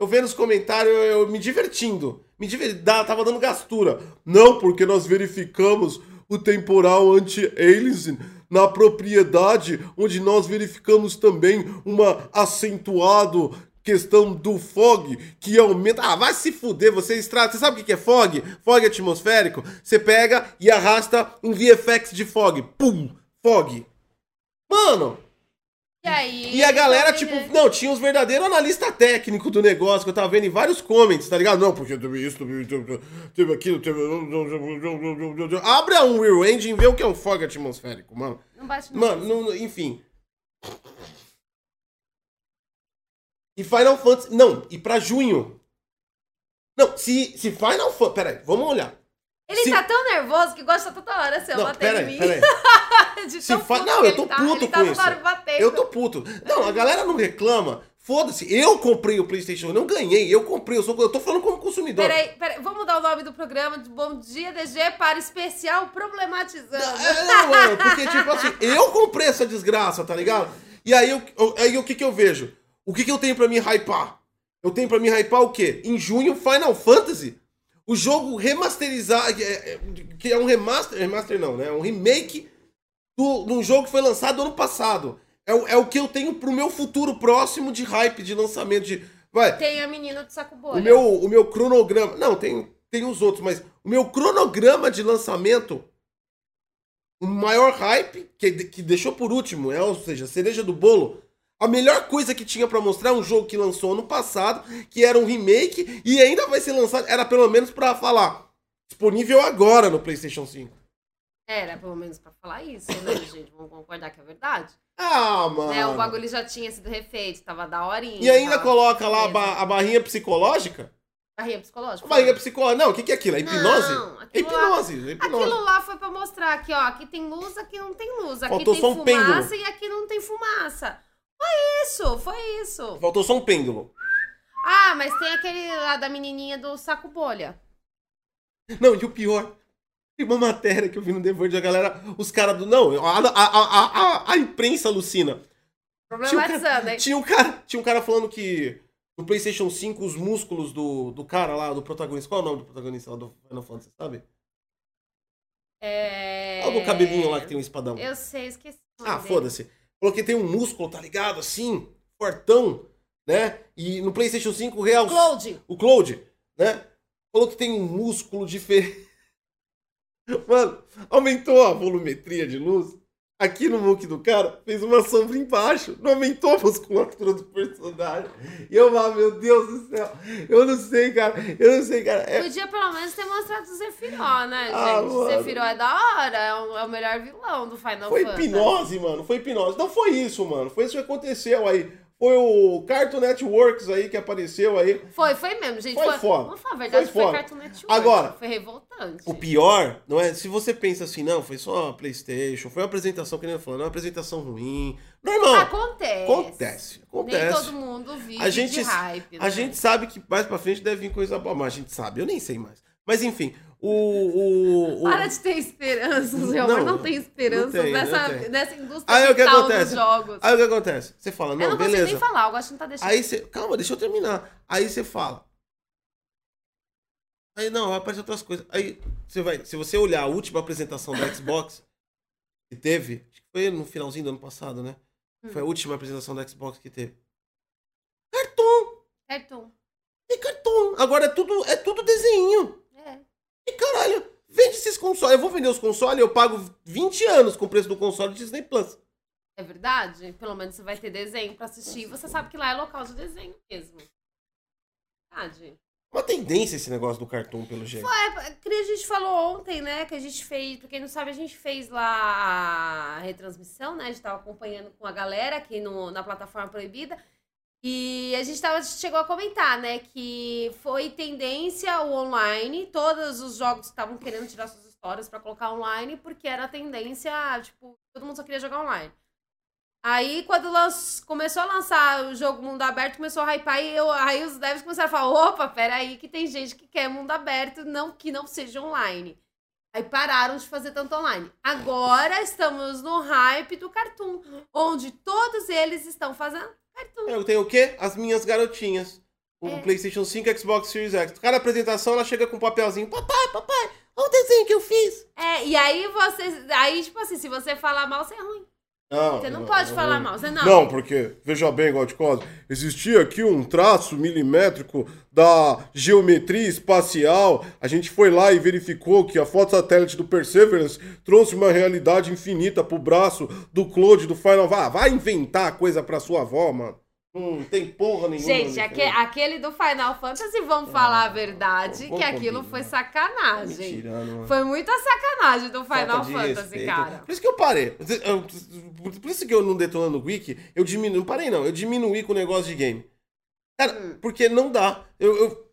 Eu vendo os comentários, eu, eu me divertindo. Me diver... dá- Tava dando gastura. Não, porque nós verificamos o temporal anti-aliasing na propriedade, onde nós verificamos também uma acentuado questão do fog que aumenta. Ah, vai se fuder, você extrai. Você sabe o que é fog? Fog atmosférico. Você pega e arrasta um VFX de fog. Pum! Fog. Mano, E aí. e a galera, tipo, também, né? não, tinha os verdadeiros analistas técnicos do negócio, que eu tava vendo em vários comments, tá ligado? Não, porque teve isso, teve, aquilo, teve. Abre um Rewind e vê o que é um fog atmosférico, mano. Não bate no Mano, não- enfim. E Final Fantasy. Não, e pra junho. Não, se, se Final Fantasy. Peraí, vamos olhar. Ele se- tá tão nervoso que gosta toda hora assim, Não, bater em peraí, mim. peraí. De Se fa- Não, eu tô ele tá. puto tá com isso. Eu tô puto. Não, a galera não reclama. Foda-se, eu comprei o PlayStation, eu não ganhei, eu comprei, eu, sou, eu tô falando como consumidor. Peraí, peraí, vamos mudar o nome do programa de Bom Dia DG para especial problematizando. É, não, mano, porque, tipo assim, eu comprei essa desgraça, tá ligado? E aí, eu- aí o que que eu vejo? O que que eu tenho pra me hypar? Eu tenho pra me hypar o quê? Em junho, Final Fantasy. O jogo remasterizado, que é, que é um remaster, remaster não, né? É um remake do, de um jogo que foi lançado ano passado. É, o- é o que eu tenho pro meu futuro próximo de hype, de lançamento, de... Vai, Tem a menina do saco bolha. o meu, o meu cronograma. Não, tem, tem os outros, mas o meu cronograma de lançamento. O maior hype, que, que deixou por último, é, ou seja, a cereja do bolo. A melhor coisa que tinha pra mostrar é um jogo que lançou ano passado, que era um remake, e ainda vai ser lançado. Era pelo menos pra falar. Disponível agora no PlayStation 5. Era, pelo menos pra falar isso, né, gente? Vamos concordar que é verdade. Ah, mano. Né, o bagulho já tinha sido refeito, tava daorinha. E ainda coloca lá a, ba- a barrinha psicológica? Barrinha psicológica. Barrinha psicológica. Não, o que, que é aquilo? É hipnose? Não, aquilo lá- hipnose. é hipnose. Aquilo lá foi pra mostrar aqui, ó. Aqui tem luz, aqui não tem luz. Aqui Faltou tem um fumaça e aqui não tem fumaça. Isso, foi isso. Faltou só um pêndulo. Ah, mas tem aquele lá da menininha do saco bolha. Não, e o pior, tem uma matéria que eu vi no The Verge, a galera, os caras do. Não, a, a, a, a, imprensa alucina. Problematizando, hein? Tinha um, cara, tinha um cara falando que no PlayStation 5 os músculos do, do cara lá, do protagonista. Qual é o nome do protagonista lá do Final Fantasy, sabe? É... Olha o cabelinho lá que tem um espadão. Eu sei, esqueci. Ah, foda-se. Falou que tem um músculo, tá ligado? Assim, fortão, né? E no PlayStation 5 real. Cloud. O Cloud, né? Falou que tem um músculo diferente. Mano, aumentou a volumetria de luz. Aqui no muque do cara, fez uma sombra embaixo. Não aumentou a musculatura do personagem. E eu, ah, meu Deus do céu. Eu não sei, cara. Eu não sei, cara. É- Podia pelo menos ter mostrado o Zefiró, né, gente? Ah, o mano. Zefiró é da hora, é o, é o melhor vilão do Final Foi Fantasy. hipnose, mano. Foi hipnose. Não foi isso, mano. Foi isso que aconteceu aí. Foi o Cartoon Networks aí que apareceu aí. Foi, foi mesmo, gente. Foi foda. Vamos falar a verdade, Foi foi. Cartoon Network. Agora, Foi revoltante. O pior, não é? Se você pensa assim, não, foi só uma Playstation, foi uma apresentação, que nem eu falando, uma apresentação ruim. Normal. Acontece. Acontece. Nem Acontece. todo mundo vive A gente, hype, a né? gente sabe que mais pra frente deve vir coisa boa, mas a gente sabe, eu nem sei mais. Mas enfim, o. o, o... Para de ter esperanças, meu amor. Não, Não tem esperanças não tem, nessa, não nessa indústria Aí o que acontece? dos jogos. Aí o que acontece? Você fala, eu não, não consigo beleza. nem falar, eu de não tá deixando. Aí você. Calma, deixa eu terminar. Aí você fala. Aí não, vai aparecer outras coisas. Aí você vai. Se você olhar a última apresentação da Xbox que teve, acho que foi no finalzinho do ano passado, né? Foi a última apresentação da Xbox que teve. Cartão! Cartoon. E cartão! Agora é tudo, é tudo desenho. É. E caralho, vende esses consoles. Eu vou vender os consoles, eu pago 20 anos com o preço do console de Disney Plus. É verdade? Pelo menos você vai ter desenho pra assistir. Você sabe que lá é local de desenho mesmo. Verdade. Uma tendência esse negócio do cartão, pelo jeito. É, que a gente falou ontem, né? Que a gente fez, pra quem não sabe, a gente fez lá a retransmissão, né? A gente tava acompanhando com a galera aqui no, na plataforma proibida. E a gente tava, chegou a comentar, né? Que foi tendência o online. Todos os jogos estavam querendo tirar suas histórias pra colocar online, porque era tendência, tipo, todo mundo só queria jogar online. Aí, quando lanç- começou a lançar o jogo mundo aberto, começou a hypar e eu, aí os devs começaram a falar: opa, peraí, que tem gente que quer mundo aberto, não que não seja online. Aí pararam de fazer tanto online. Agora estamos no hype do Cartoon, onde todos eles estão fazendo Cartoon. Eu tenho o quê? As minhas garotinhas. O É. PlayStation 5 Xbox Series X. Cada apresentação ela chega com um papelzinho. Papai, papai, olha o desenho que eu fiz. É, e aí você. Aí, tipo assim, se você falar mal, você é ruim. Não, Você não pode falar mal. Você não. Não, porque, veja bem, Goldcose, existia aqui um traço milimétrico da geometria espacial. A gente foi lá e verificou que a foto satélite do Perseverance trouxe uma realidade infinita pro braço do Claude do Final. Vá, vai inventar coisa pra sua avó, mano. Não tem porra nenhuma. Gente, aque- né? aquele do Final Fantasy, vamos falar a verdade, que aquilo combinar. foi sacanagem. Mentirando, mano. Foi muita sacanagem do Final Fantasy, respeito. cara. Por isso que eu parei. Por isso que eu não detonando o Wiki, eu diminui. Não parei, não. Eu diminuí com o negócio de game. Cara, Hum. porque não dá. Eu, eu-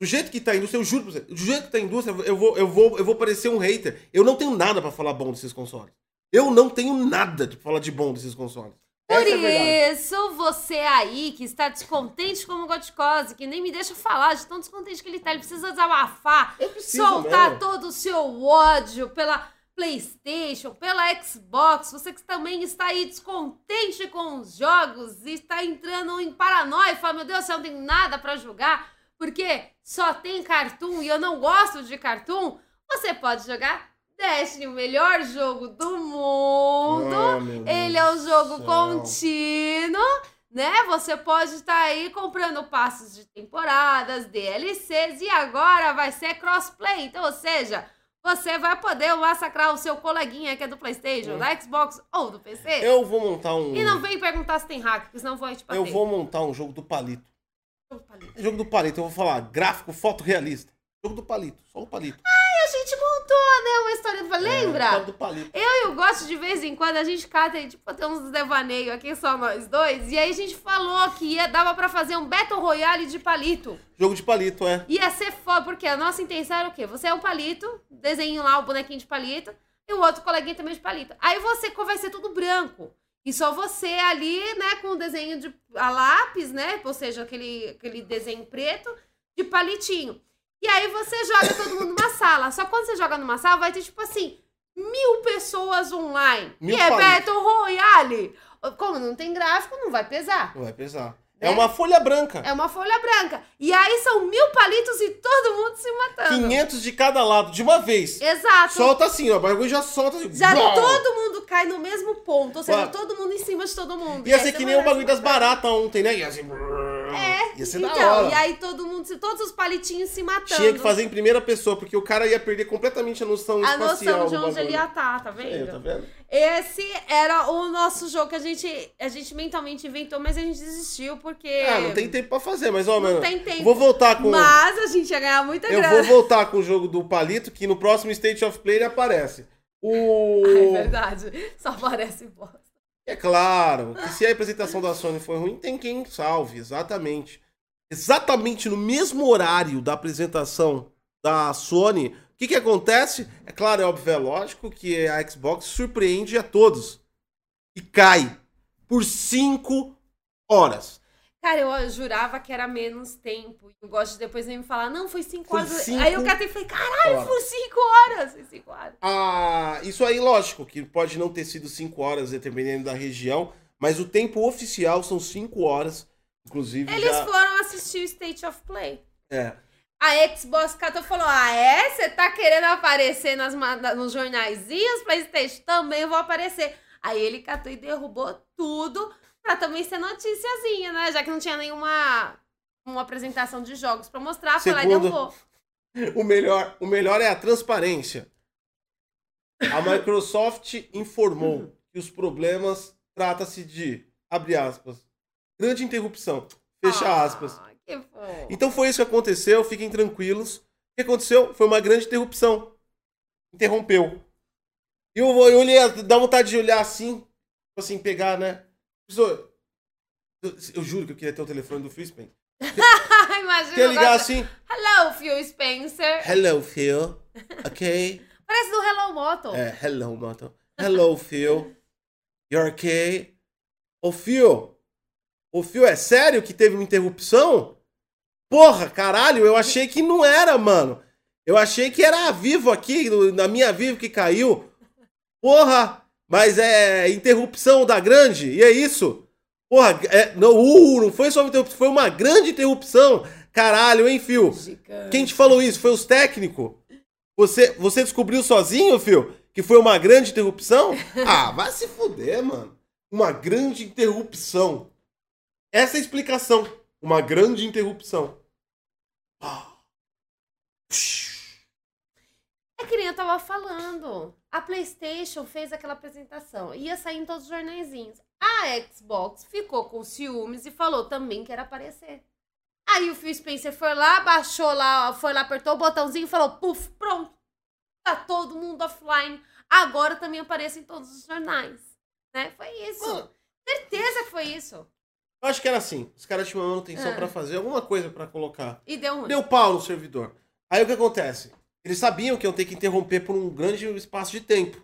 do jeito que tá a indústria, eu juro pra você, do jeito que tá a indústria, eu vou, eu vou, eu vou parecer um hater. Eu não tenho nada pra falar bom desses consoles. Eu não tenho nada de falar de bom desses consoles. Por é isso, você aí que está descontente como o Gotcose, que nem me deixa falar de tão descontente que ele tá, ele precisa desabafar, preciso soltar mesmo. todo o seu ódio pela PlayStation, pela Xbox, você que também está aí descontente com os jogos e está entrando em paranoia e fala: Meu Deus, eu não tenho nada pra jogar porque só tem cartoon e eu não gosto de cartoon. Você pode jogar Destiny, o melhor jogo do mundo. Deus Ele é um do jogo céu. contínuo, né? Você pode estar aí comprando passos de temporadas, DLCs e agora vai ser crossplay. Então, ou seja, você vai poder massacrar o seu coleguinha que é do PlayStation, da Xbox ou do PC. Hum. Eu vou montar um. E não vem perguntar se tem hack, porque senão vou te bater. Eu vou montar um jogo do palito. Opa, ali. Jogo do palito, eu vou falar gráfico fotorrealista. Jogo do palito, só o palito. E a gente montou, né, uma história do... Lembra? Jogo do palito. Eu e o Gosto, de vez em quando, a gente cata e, tipo, tem uns devaneios aqui, só nós dois. E aí a gente falou que ia, dava pra fazer um Battle Royale de palito. Jogo de palito, é. Ia ser foda, porque a nossa intenção era o quê? Você é um palito, desenho lá o bonequinho de palito, e o outro coleguinha também de palito. Aí você vai ser tudo branco. E só você ali, né, com o desenho de a lápis, né? Ou seja, aquele, aquele desenho preto de palitinho. E aí você joga todo mundo numa sala. Só que quando você joga numa sala, vai ter, tipo assim, mil pessoas online. Mil e é palitos. Battle Royale. Como não tem gráfico, não vai pesar. Não vai pesar. Né? É uma folha branca. É uma folha branca. E aí são mil palitos e todo mundo se matando. 500 de cada lado, de uma vez. Exato. Solta assim, ó. O bagulho já solta. assim, Já Blau! todo mundo cai no mesmo ponto. Ou seja, Ué. todo mundo em cima de todo mundo. Ia E ser que vai nem o bagulho das baratas ontem, né? Ia assim. É. Ia ser então, da hora. e aí todo mundo, todos os palitinhos se matando. Tinha que fazer em primeira pessoa, porque o cara ia perder completamente a noção a espacial noção de onde ele ia estar, tá É, vendo? tá vendo? Esse era o nosso jogo que a gente, a gente mentalmente inventou, mas a gente desistiu porque. Ah, não tem tempo pra fazer, mas ó, Não mano. tem tempo. Vou voltar com. Mas a gente ia ganhar muita Eu grana. vou voltar com o jogo do Palito, que no próximo State of Play ele aparece. O. É verdade. Só parece bosta. É claro que se a apresentação da Sony foi ruim, tem quem salve, exatamente. Exatamente no mesmo horário da apresentação da Sony, o que, que acontece? É claro, é óbvio, é lógico que a Xbox surpreende a todos. E cai por 5 horas. Cara, eu jurava que era menos tempo. E o Gosto depois veio me falar, não, foi cinco horas. cinco Aí eu catei e falei, caralho, foi cinco horas. Foi cinco horas. Ah, isso aí, lógico, que pode não ter sido 5 horas, dependendo da região, mas o tempo oficial são 5 horas. Inclusive, Eles já. foram assistir o State of Play. É. A Xbox catou e falou: Ah, é? Você tá querendo aparecer nas, nos jornaizinhos? PlayStation também vou aparecer. Aí ele catou e derrubou tudo pra também ser noticiazinha, né? Já que não tinha nenhuma uma apresentação de jogos pra mostrar, foi lá e derrubou. O melhor, o melhor é a transparência. A Microsoft informou que os problemas trata-se de, abre aspas, grande interrupção, fecha Ah, aspas. Então foi isso que aconteceu, fiquem tranquilos. O que aconteceu? Foi uma grande interrupção. Interrompeu. E eu, vou- eu olhei, dá vontade de olhar assim, tipo assim, pegar, né? Pessoa, Eu, juro que eu queria ter o telefone do Phil Spencer. Imagina. Quer ligar assim? Hello, Phil Spencer. Hello, Phil. Ok? Parece do Hello Moto. É, hello, Moto. Hello, Phil. You're okay? Ô, Phil. Ô, Phil, é sério que teve uma interrupção? Porra, caralho, eu achei que não era, mano. Eu achei que era a Vivo aqui, na minha Vivo que caiu. Porra, mas é interrupção da grande, e é isso? Porra, é, não, uh, não foi só uma interrupção, foi uma grande interrupção. Caralho, hein, Phil? Gigante. Quem te falou isso? Foi os técnicos? Você, você descobriu sozinho, Phil, que foi uma grande interrupção? Ah, vai se fuder, mano. Uma grande interrupção. Essa é a explicação. Uma grande interrupção. Ah. É que nem eu tava falando. A PlayStation fez aquela apresentação. Ia sair em todos os jornaizinhos. A Xbox ficou com ciúmes e falou também que era aparecer. Aí o Phil Spencer foi lá, baixou lá, foi lá, apertou o botãozinho e falou: puf, pronto. Tá todo mundo offline. Agora também aparece em todos os jornais. Né? Foi isso. Mano, Certeza que foi isso. eu acho que era assim. Os caras tinham manutenção Ah. pra fazer alguma coisa pra colocar. E deu ruim. Deu pau no servidor. Aí o que acontece? Eles sabiam que iam ter que interromper por um grande espaço de tempo,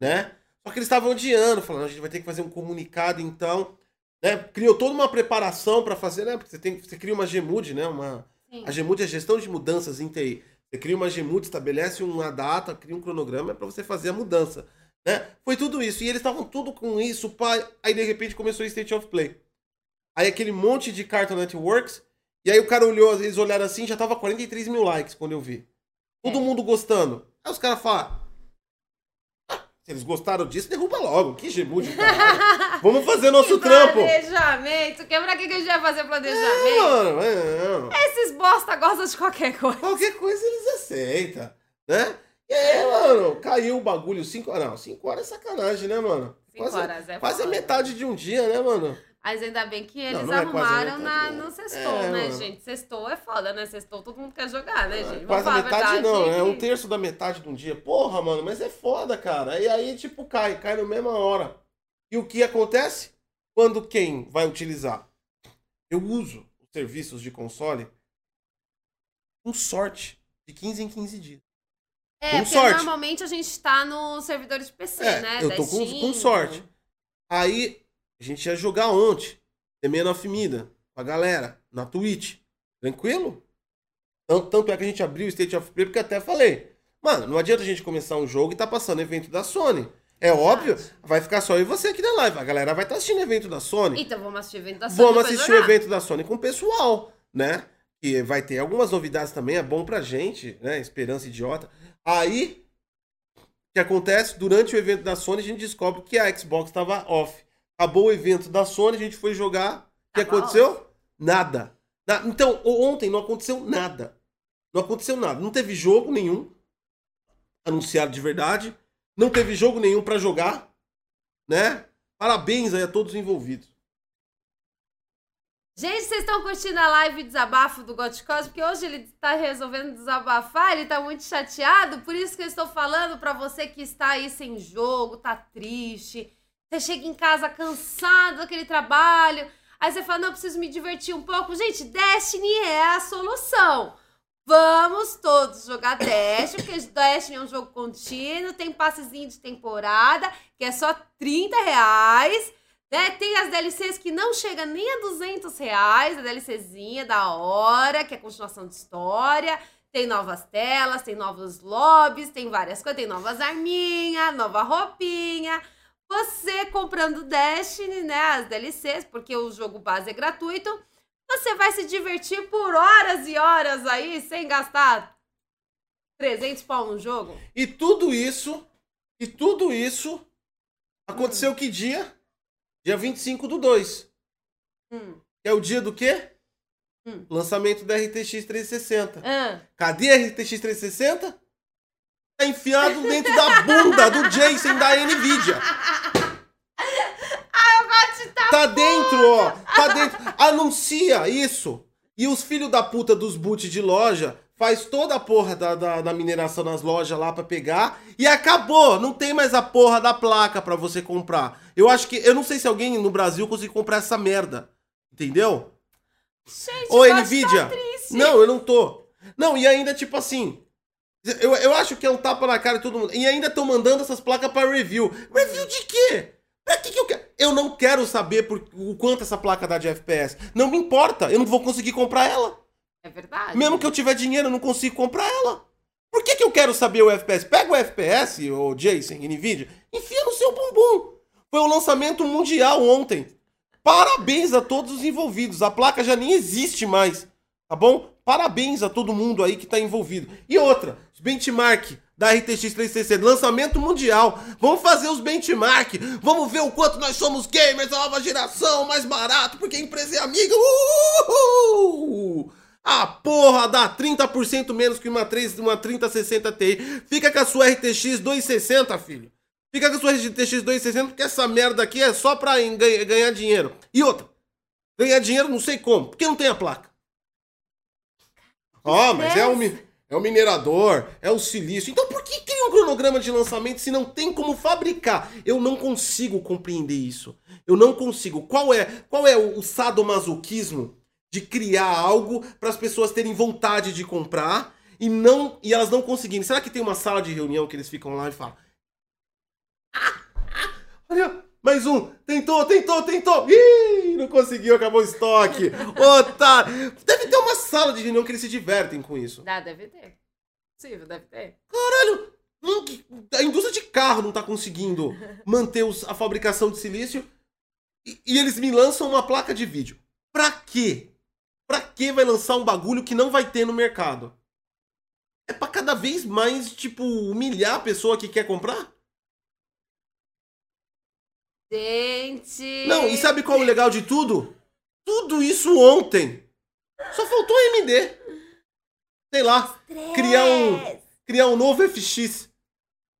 né? Só que eles estavam odiando, falando, a gente vai ter que fazer um comunicado, então, né? Criou toda uma preparação pra fazer, né? Porque você tem, você cria uma GMUD, né? Uma Sim. a GMUD é gestão de mudanças em TI. Você cria uma GMUD, estabelece uma data, cria um cronograma pra você fazer a mudança, né? Foi tudo isso e eles estavam tudo com isso, pai. Aí de repente começou o State of Play. Aí aquele monte de Cartoon Networks e aí o cara olhou, eles olharam assim, já tava 43 mil likes quando eu vi. Todo É. mundo gostando. Aí os caras falaram. "Ah, se eles gostaram disso, derruba logo. Que gemude. Vamos fazer nosso Que trampo. Planejamento. Que pra que que a gente vai fazer É, planejamento? mano, é, não. Esses bosta gostam de qualquer coisa. Qualquer coisa eles aceitam, né? E aí, mano, caiu o bagulho 5 horas. Não, 5 horas é sacanagem, né, mano? Cinco Quase, horas é quase a metade de um dia, né, mano? Mas ainda bem que eles não é a arrumaram na, metade, né? no sextou, É, né, mano. gente? Sextou é foda, né? Sextou todo mundo quer jogar, né, gente? Vamos Quase a metade verdade não, é um terço da metade de um dia. Porra, mano, mas é foda, cara. E aí, tipo, cai, cai na mesma hora. E o que acontece? Quando quem vai utilizar? Eu uso os serviços de console com sorte de 15 em 15 dias. É, com porque sorte. normalmente a gente tá nos servidores de PC, É, né? eu da tô com, Steam. com sorte. Aí a gente ia jogar ontem, The Man of Mida, com a galera, na Twitch. Tranquilo? Tanto, tanto é que a gente abriu o State of Play, porque até falei. Mano, não adianta a gente começar um jogo e tá passando evento da Sony. É óbvio, vai ficar só eu e você aqui na live. A galera vai estar tá assistindo evento da Sony. Então vamos assistir o evento da Sony. Vamos assistir o evento da Sony com o pessoal, né? Que vai ter algumas novidades também, é bom pra gente, né? Esperança idiota. Aí, o que acontece? Durante o evento da Sony, a gente descobre que a Xbox estava off. Acabou o evento da Sony, a gente foi jogar. O que aconteceu? Off. Nada. Então, ontem não aconteceu nada. Não aconteceu nada. Não teve jogo nenhum anunciado de verdade. Não teve jogo nenhum para jogar, né? Parabéns aí a todos os envolvidos. Gente, vocês estão curtindo a live desabafo do Goticos? Porque hoje ele está resolvendo desabafar, ele está muito chateado, por isso que eu estou falando para você que está aí sem jogo, tá triste. Você chega em casa cansado daquele trabalho, aí você fala: "Não, preciso me divertir um pouco". Gente, Destiny é a solução. Vamos todos jogar Destiny, porque Destiny é um jogo contínuo, tem passezinho de temporada, que é só 30 reais. Né? Tem as DLCs que não chega nem a 200 reais, a DLCzinha da hora, que é continuação de história. Tem novas telas, tem novos lobbies, tem várias coisas, tem novas arminhas, nova roupinha. Você comprando Destiny, né, as DLCs, porque o jogo base é gratuito, você vai se divertir por horas e horas aí, sem gastar 300 pau no jogo. E tudo isso, e tudo isso aconteceu hum. que dia? Dia 25 do 2. Hum. É o dia do quê? Hum. Lançamento da RTX 360. Ah. Cadê a RTX 360? Tá enfiado dentro da bunda do Jason da Nvidia. Tá dentro, ó. Tá dentro. Anuncia isso. E os filhos da puta dos boot de loja faz toda a porra da, da, da, mineração nas lojas lá para pegar e acabou. Não tem mais a porra da placa para você comprar. Eu acho que. Eu não sei se alguém no Brasil conseguiu comprar essa merda. Entendeu? Gente, Ô, Nvidia. Tá não, eu não tô. Não, e ainda, tipo assim. Eu, eu acho que é um tapa na cara de todo mundo. E ainda estão mandando essas placas para review. Review de quê? Pra que, que eu quero? Eu não quero saber por, o quanto essa placa dá de FPS. Não me importa, eu não vou conseguir comprar ela. É verdade. Mesmo que eu tiver dinheiro, eu não consigo comprar ela. Por que, que eu quero saber o FPS? Pega o FPS, o Jason, Nvidia, enfia no seu bumbum. Foi o lançamento mundial ontem. Parabéns a todos os envolvidos. A placa já nem existe mais. Tá bom? Parabéns a todo mundo aí que tá envolvido. E outra, benchmark da RTX 360, lançamento mundial. Vamos fazer os benchmark, vamos ver o quanto nós somos gamers, a nova geração, mais barato, porque a empresa é amiga. Uhul! A porra dá 30% menos que uma, 3, uma 3060 Ti. Fica com a sua RTX 260, filho. Fica com a sua RTX 260, porque essa merda aqui é só pra ganhar dinheiro. E outra, ganhar dinheiro não sei como, porque não tem a placa. Ó, oh, mas é um é o minerador, é o silício. Então por que cria um cronograma de lançamento se não tem como fabricar? Eu não consigo compreender isso. Eu não consigo. Qual é, qual é o sadomasoquismo de criar algo para as pessoas terem vontade de comprar e não e elas não conseguirem? Será que tem uma sala de reunião que eles ficam lá e falam: ah, ah, "Olha, mais um. Tentou, tentou, tentou. Ih, não conseguiu, acabou o estoque. Otário. Deve ter uma sala de reunião que eles se divertem com isso. Dá, deve ter. Possível, deve ter. Caralho. A indústria de carro não tá conseguindo manter os, a fabricação de silício. E, e eles me lançam uma placa de vídeo. Pra quê? Pra que vai lançar um bagulho que não vai ter no mercado? É pra cada vez mais, tipo, humilhar a pessoa que quer comprar? Gente! Não, e sabe qual é o legal de tudo? Tudo isso ontem. Só faltou a AMD. Sei lá, criar um criar um novo FX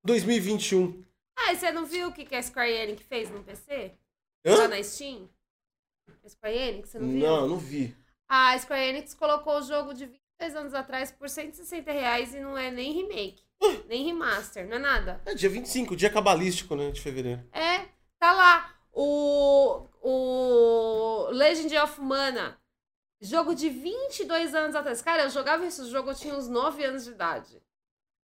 2021. Ah, e você não viu o que a Square Enix fez no PC? Hã? Lá na Steam? A Square Enix, você não viu? Não, não vi. A Square Enix colocou o jogo de 22 anos atrás por 160 reais e não é nem remake, nem remaster, não é nada. É dia 25, dia cabalístico, né, de fevereiro. É, Tá lá o, o Legend of Mana. Jogo de 22 anos atrás. Cara, eu jogava esse jogo, eu tinha uns 9 anos de idade.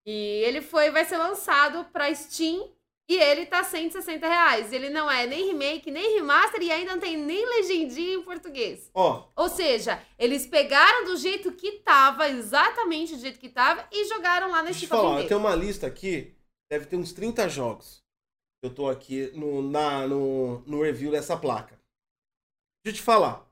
E ele foi, vai ser lançado pra Steam E ele tá 160 reais. Ele não é nem remake, nem remaster e ainda não tem nem legendinha em português. Ó, Ou seja, eles pegaram do jeito que tava, exatamente do jeito que tava, e jogaram lá deixa nesse eu te falar, eu tenho uma lista aqui, deve ter uns 30 jogos. Eu tô aqui no, na, no, no review dessa placa. Deixa eu te falar.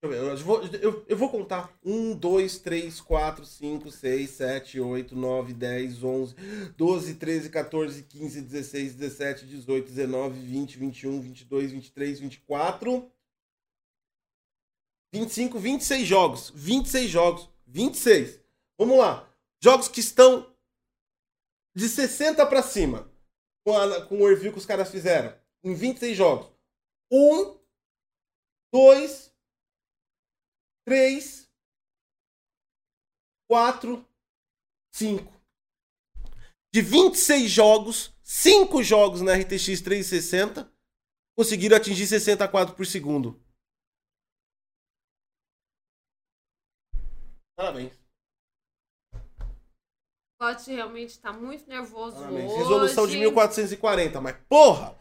Deixa eu, vou, eu, eu vou contar. 1, 2, 3, 4, 5, 6, 7, 8, 9, 10, 11, 12, 13, 14, 15, 16, 17, 18, 19, 20, 21, 22, 23, 24, 25, 26 jogos. 26 jogos. 26. Vamos lá. Jogos que estão de 60 pra cima. Com, a, com o review que os caras fizeram. Em 26 jogos. 1, 2, 3, 4, 5. De 26 jogos, 5 jogos na RTX 360 conseguiram atingir 60 quadros por segundo. Parabéns. O Scott realmente tá muito nervoso Parabéns. hoje. Resolução de 1440, mas porra!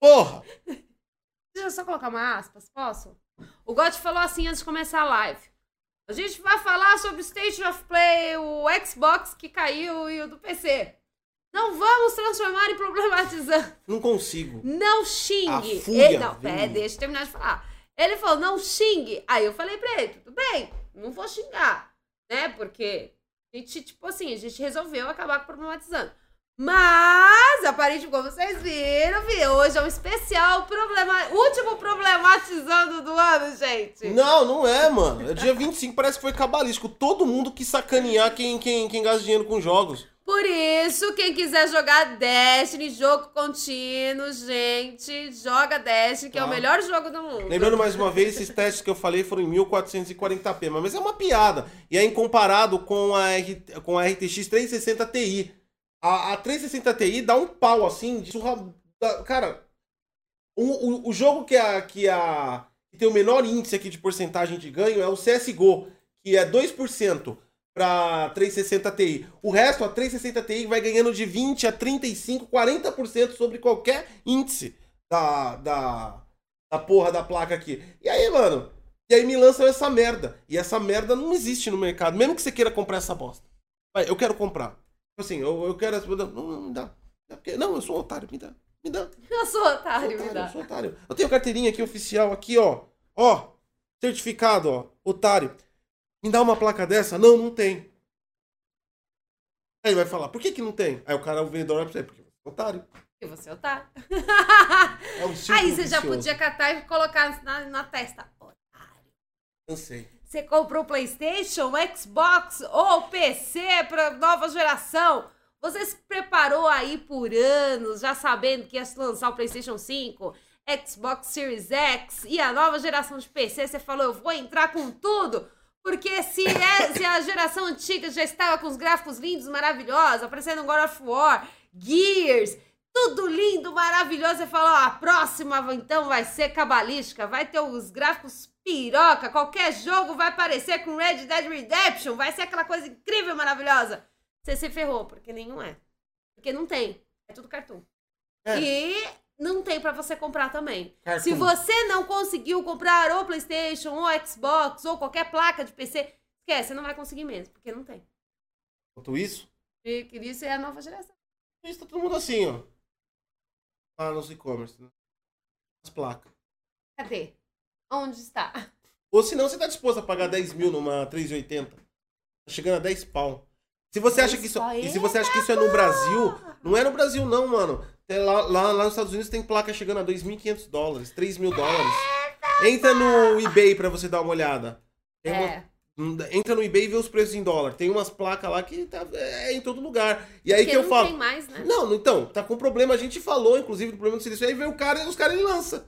Porra! Deixa eu só colocar uma aspas, posso? O Gotti falou assim antes de começar a live. A gente vai falar sobre o State of Play, o Xbox que caiu e o do PC. Não vamos transformar em problematizando. Não consigo. Não xingue. A fúria Ele, não, pera, deixa eu terminar de falar. Ele falou, não xingue. Aí eu falei pra ele, tudo bem, não vou xingar. Né? Porque a gente, tipo assim, a gente resolveu acabar problematizando. Mas, aparentemente, como vocês viram, vi, hoje é um especial problema... último problematizando do ano, gente. Não, não é, mano. É dia 25, parece que foi cabalístico. Todo mundo quis sacanear quem, quem, quem gasta dinheiro com jogos. Por isso, quem quiser jogar Destiny, jogo contínuo, gente, joga Destiny, que é o Tá. melhor jogo do mundo. Lembrando mais uma vez, esses testes que eu falei foram em 1440p, mas é uma piada. E é comparado com a, R, com a RTX 360 Ti. A, a 360 Ti dá um pau assim, de surra. Cara, o, o, o jogo que, a, que, a, que tem o menor índice aqui de porcentagem de ganho é o CSGO, que é 2% para 360 Ti. O resto, a 360 Ti vai ganhando de 20 a 35, 40% sobre qualquer índice da, da, da porra da placa aqui. E aí, mano? E aí me lançam essa merda. E essa merda não existe no mercado, mesmo que você queira comprar essa bosta. Vai, eu quero comprar. Tipo assim, eu, eu quero. Não, não, me dá. Não, eu sou um otário, me dá. Me dá. Eu sou Sou otário, me otário, dá. eu sou otário. Eu tenho carteirinha aqui oficial, aqui, ó. Ó. Certificado, ó. Otário. Me dá uma placa dessa? Não, não tem. Aí ele vai falar, por que que não tem? Aí o cara, o vendedor vai pra você, porque você é otário. E você é otário. É um Aí você já podia catar e colocar na, na testa. Otário. Cansei. Você comprou PlayStation, Xbox ou PC para nova geração? Você se preparou aí por anos, já sabendo que ia se lançar o PlayStation 5, Xbox Series X e a nova geração de PC? Você falou, eu vou entrar com tudo. Porque se, é- se a geração antiga já estava com os gráficos lindos, maravilhosos, aparecendo God of War, Gears, tudo lindo, maravilhoso. Você falou, ó, a próxima então vai ser cabalística, vai ter os gráficos piroca, qualquer jogo vai parecer com Red Dead Redemption, vai ser aquela coisa incrível, maravilhosa. Você se ferrou, porque nenhum é. Porque não tem. É tudo cartoon. É. E não tem pra você comprar também. Cartoon. Se você não conseguiu comprar ou PlayStation, ou Xbox, ou qualquer placa de PC, esquece, você não vai conseguir mesmo, porque não tem. Enquanto isso, E que isso é a nova geração. isso tá todo mundo assim, ó. Lá nos e-commerce, né? As placas. Cadê? Onde está? Ou se não, você tá disposto a pagar 10 mil numa 380. Tá chegando a 10 pau. Se você acha que isso, e se você acha que isso é no Brasil, não é no Brasil não, mano. Tem lá, lá, lá nos Estados Unidos tem placa chegando a 2.500 dólares, 3 mil dólares. Entra no eBay pra você dar uma olhada. Tem uma- É. entra no eBay e vê os preços em dólar. Tem umas placas lá que tá, é em todo lugar. E aí Porque que eu não falo. tem mais, né? Não, então, tá com problema. A gente falou, inclusive, do problema do silício. Aí vem o cara e os caras ele lança.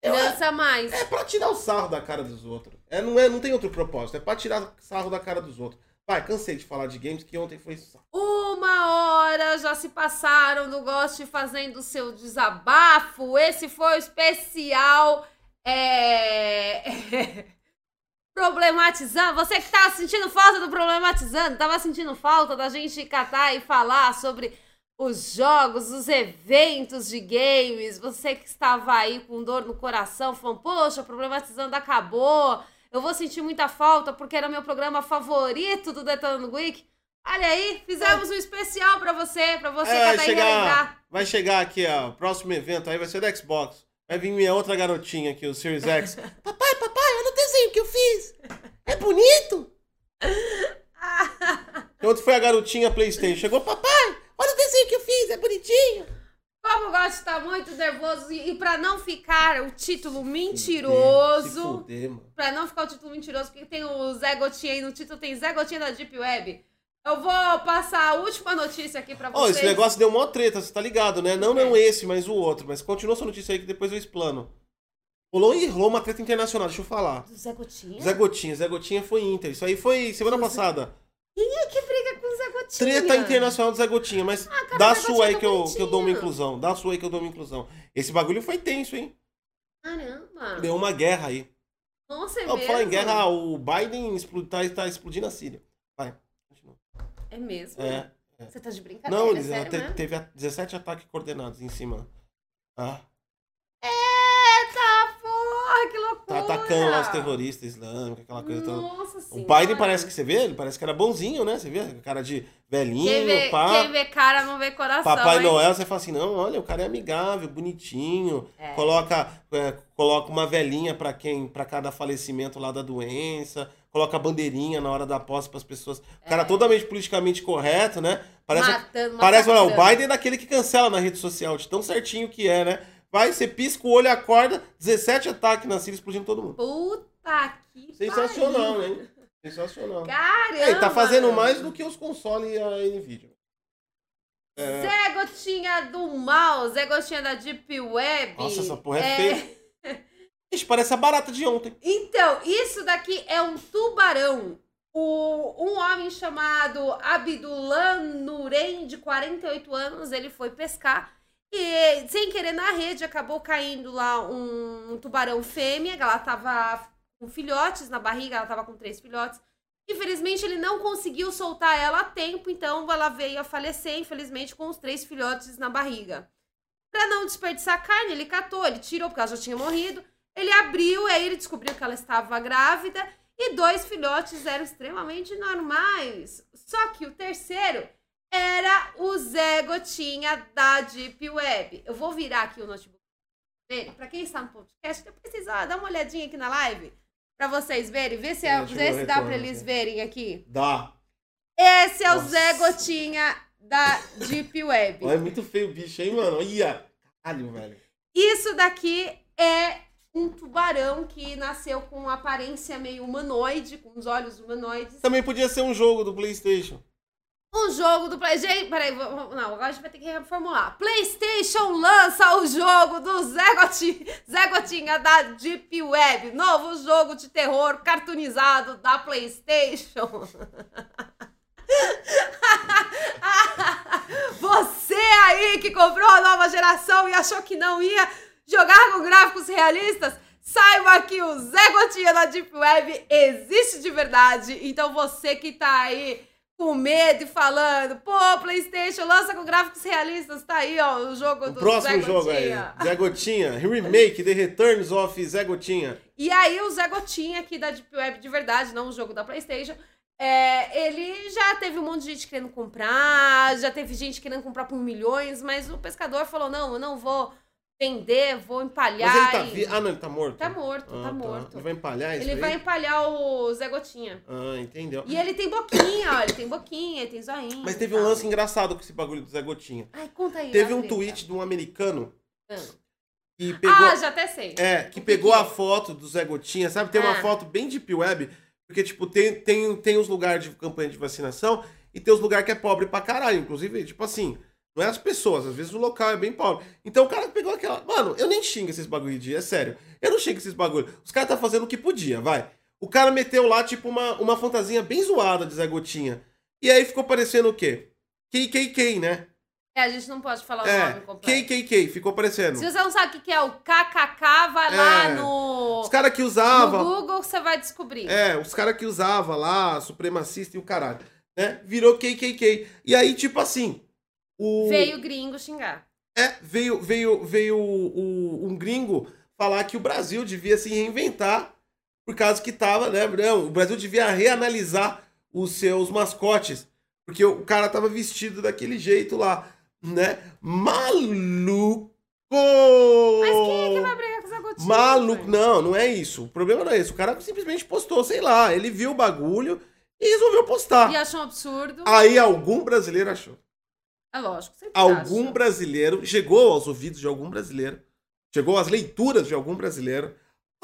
Eu- Lança mais. é pra tirar o sarro da cara dos outros. É, não, é, não tem outro propósito. É pra tirar sarro da cara dos outros. Vai, cansei de falar de games, que ontem foi só. Uma hora já se passaram do Ghost fazendo seu desabafo. Esse foi o especial. É... Problematizando. Você que tá sentindo falta do problematizando, tava sentindo falta da gente catar e falar sobre os jogos, os eventos de games, você que estava aí com dor no coração, falando, poxa, problematizando acabou, eu vou sentir muita falta porque era meu programa favorito do Detonando Week. Olha aí, fizemos um especial pra você, pra você É, que tá relembrar. vai chegar aqui, ó, o próximo evento aí vai ser do Xbox. Vai vir minha outra garotinha aqui, o Series X. papai, papai, olha o desenho que eu fiz. É bonito? Ontem foi a garotinha Playstation. Chegou, papai, olha o desenho que eu fiz, é bonitinho. Como estar muito nervoso e, e pra não ficar o título Se mentiroso, pra não ficar o título mentiroso, porque tem o Zé Gotinha aí no título, tem Zé Gotinha da Deep Web. Eu vou passar a última notícia aqui pra Ó, vocês. esse negócio deu mó treta, você tá ligado, né? Não, não esse, mas o outro. Mas continua essa notícia aí que depois eu explano. Rolou, ih, rolou uma treta internacional, deixa eu falar. Do Zé Gotinha? Zé Gotinha, Zé Gotinha foi Inter. Isso aí foi semana passada. Quem é que briga com o Zé Gotinha? Treta internacional do Zé Gotinha, mas Ah, cara, dá a sua aí que eu, que eu dou uma inclusão. Dá a sua aí que eu dou uma inclusão. Esse bagulho foi tenso, hein? Caramba. Deu uma guerra aí. Nossa, é pra mesmo? falar em guerra, o Biden explo- tá, explodindo a Síria. Vai. continua. É mesmo? É. Você tá de brincadeira, Não, é sério te- teve a- 17 ataques coordenados em cima. Ah, Eita porra, que loucura! tá atacando lá os terroristas islâmicos, aquela coisa toda. Nossa O senhora. Biden parece que você vê, ele parece que era bonzinho, né? Você vê? Cara de velhinho, Quem vê, pá. quem vê cara não vê coração, Papai hein? Noel, você fala assim, não, olha, o cara é amigável, bonitinho, É. coloca, é, coloca uma velhinha pra quem, para cada falecimento lá da doença, coloca bandeirinha na hora da posse pras pessoas. O cara totalmente politicamente correto, né? Parece, Matando, parece olha, o. Biden é daquele que cancela na rede social, de tão certinho que é, né? Vai, você pisca o olho, acorda, 17 ataques na Síria explodindo todo mundo. Puta que Sensacional, pariu. né? Sensacional. Caramba! É, ele tá fazendo mais do que os consoles e a Nvidia. É. Zé Gotinha do mal, Zé Gotinha da Deep Web. Nossa, essa porra é feia. Ixi, parece a barata de ontem. Então, isso daqui é um tubarão. O, um homem chamado Abdullah Nurem, de 48 anos, ele foi pescar e, sem querer, na rede, acabou caindo lá um, tubarão fêmea. Ela tava com filhotes na barriga, ela tava com três filhotes. Infelizmente, ele não conseguiu soltar ela a tempo, então ela veio a falecer, infelizmente, com os três filhotes na barriga. Pra não desperdiçar carne, ele catou, ele tirou, porque ela já tinha morrido. Ele abriu, aí ele descobriu que ela estava grávida e dois filhotes eram extremamente normais. Só que o terceiro era o Zé Gotinha da Deep Web. Eu vou virar aqui o notebook dele. Pra quem está no podcast, depois vocês ó, dá uma olhadinha aqui na live pra vocês verem. Vê se, é, vê se dá retorno pra eles aqui. verem aqui. Dá. Esse é o Nossa. Zé Gotinha da Deep Web. É muito feio o bicho, hein, mano? Ia. Caralho, velho. Isso daqui é um tubarão que nasceu com aparência meio humanoide, com os olhos humanoides. Também podia ser um jogo do PlayStation. Um jogo do Play. Gente, peraí, não, agora a gente vai ter que reformular. PlayStation lança o jogo do Zé Gotinha, Zé Gotinha da Deep Web. Novo jogo de terror cartoonizado da PlayStation. Você aí que comprou a nova geração e achou que não ia jogar com gráficos realistas, saiba que o Zé Gotinha da Deep Web existe de verdade. Então você que tá aí com medo e falando, pô, PlayStation lança com gráficos realistas, tá aí, ó, o jogo O do próximo Zé jogo aí. Zé Gotinha. Remake, The Returns of Zé Gotinha. E aí o Zé Gotinha aqui da Deep Web de verdade, não o jogo da PlayStation, é, ele já teve um monte de gente querendo comprar, já teve gente querendo comprar por milhões, mas o pescador falou: não, eu não vou vender, vou empalhar. Mas ele tá e- vi... Ah, não, ele tá morto? Tá morto, Ah, tá morto. Ele vai empalhar isso Ele aí? vai empalhar o Zé Gotinha. Ah, entendeu. E ele tem boquinha, ó, ele tem boquinha, ele tem zoinho. Mas teve um lance engraçado com esse bagulho do Zé Gotinha. Ai, conta aí. Teve a um treta. tweet de um americano Ah. que pegou... Ah, já até sei. É, que pegou que é? a foto do Zé Gotinha, sabe? Tem uma Ah. foto bem deep web, porque, tipo, tem, tem, tem os lugares de campanha de vacinação e tem os lugares que é pobre pra caralho. Inclusive, tipo assim, não é as pessoas, às vezes o local é bem pobre. Então o cara pegou aquela. Mano, eu nem xingo esses bagulho de. É sério. Eu não xingo esses bagulho. Os caras tá fazendo o que podia, vai. O cara meteu lá, tipo, uma, uma fantasia bem zoada de Zé Gotinha. E aí ficou parecendo o quê? KKK, né? É, a gente não pode falar o É, nome completo. KKK, ficou parecendo. Se você não sabe o que é o KKK, vai lá É. no, Os caras que no usavam. Google que você vai descobrir. É, os caras que usava lá, supremacista e o caralho, né? Virou KKK. E aí, tipo assim, o. Veio gringo xingar. É, veio, veio, veio o- o- um gringo falar que o Brasil devia se reinventar por causa que tava, né? Não, o Brasil devia reanalisar os seus mascotes. Porque o cara tava vestido daquele jeito lá, né? Maluco! Mas quem é que vai brigar com essa gotinha? Maluco, não, não é isso. O problema não é isso. O cara simplesmente postou, sei lá, ele viu o bagulho e resolveu postar. E achou um absurdo. Aí algum brasileiro achou. É lógico, Algum acha. brasileiro chegou aos ouvidos de algum brasileiro, chegou às leituras de algum brasileiro.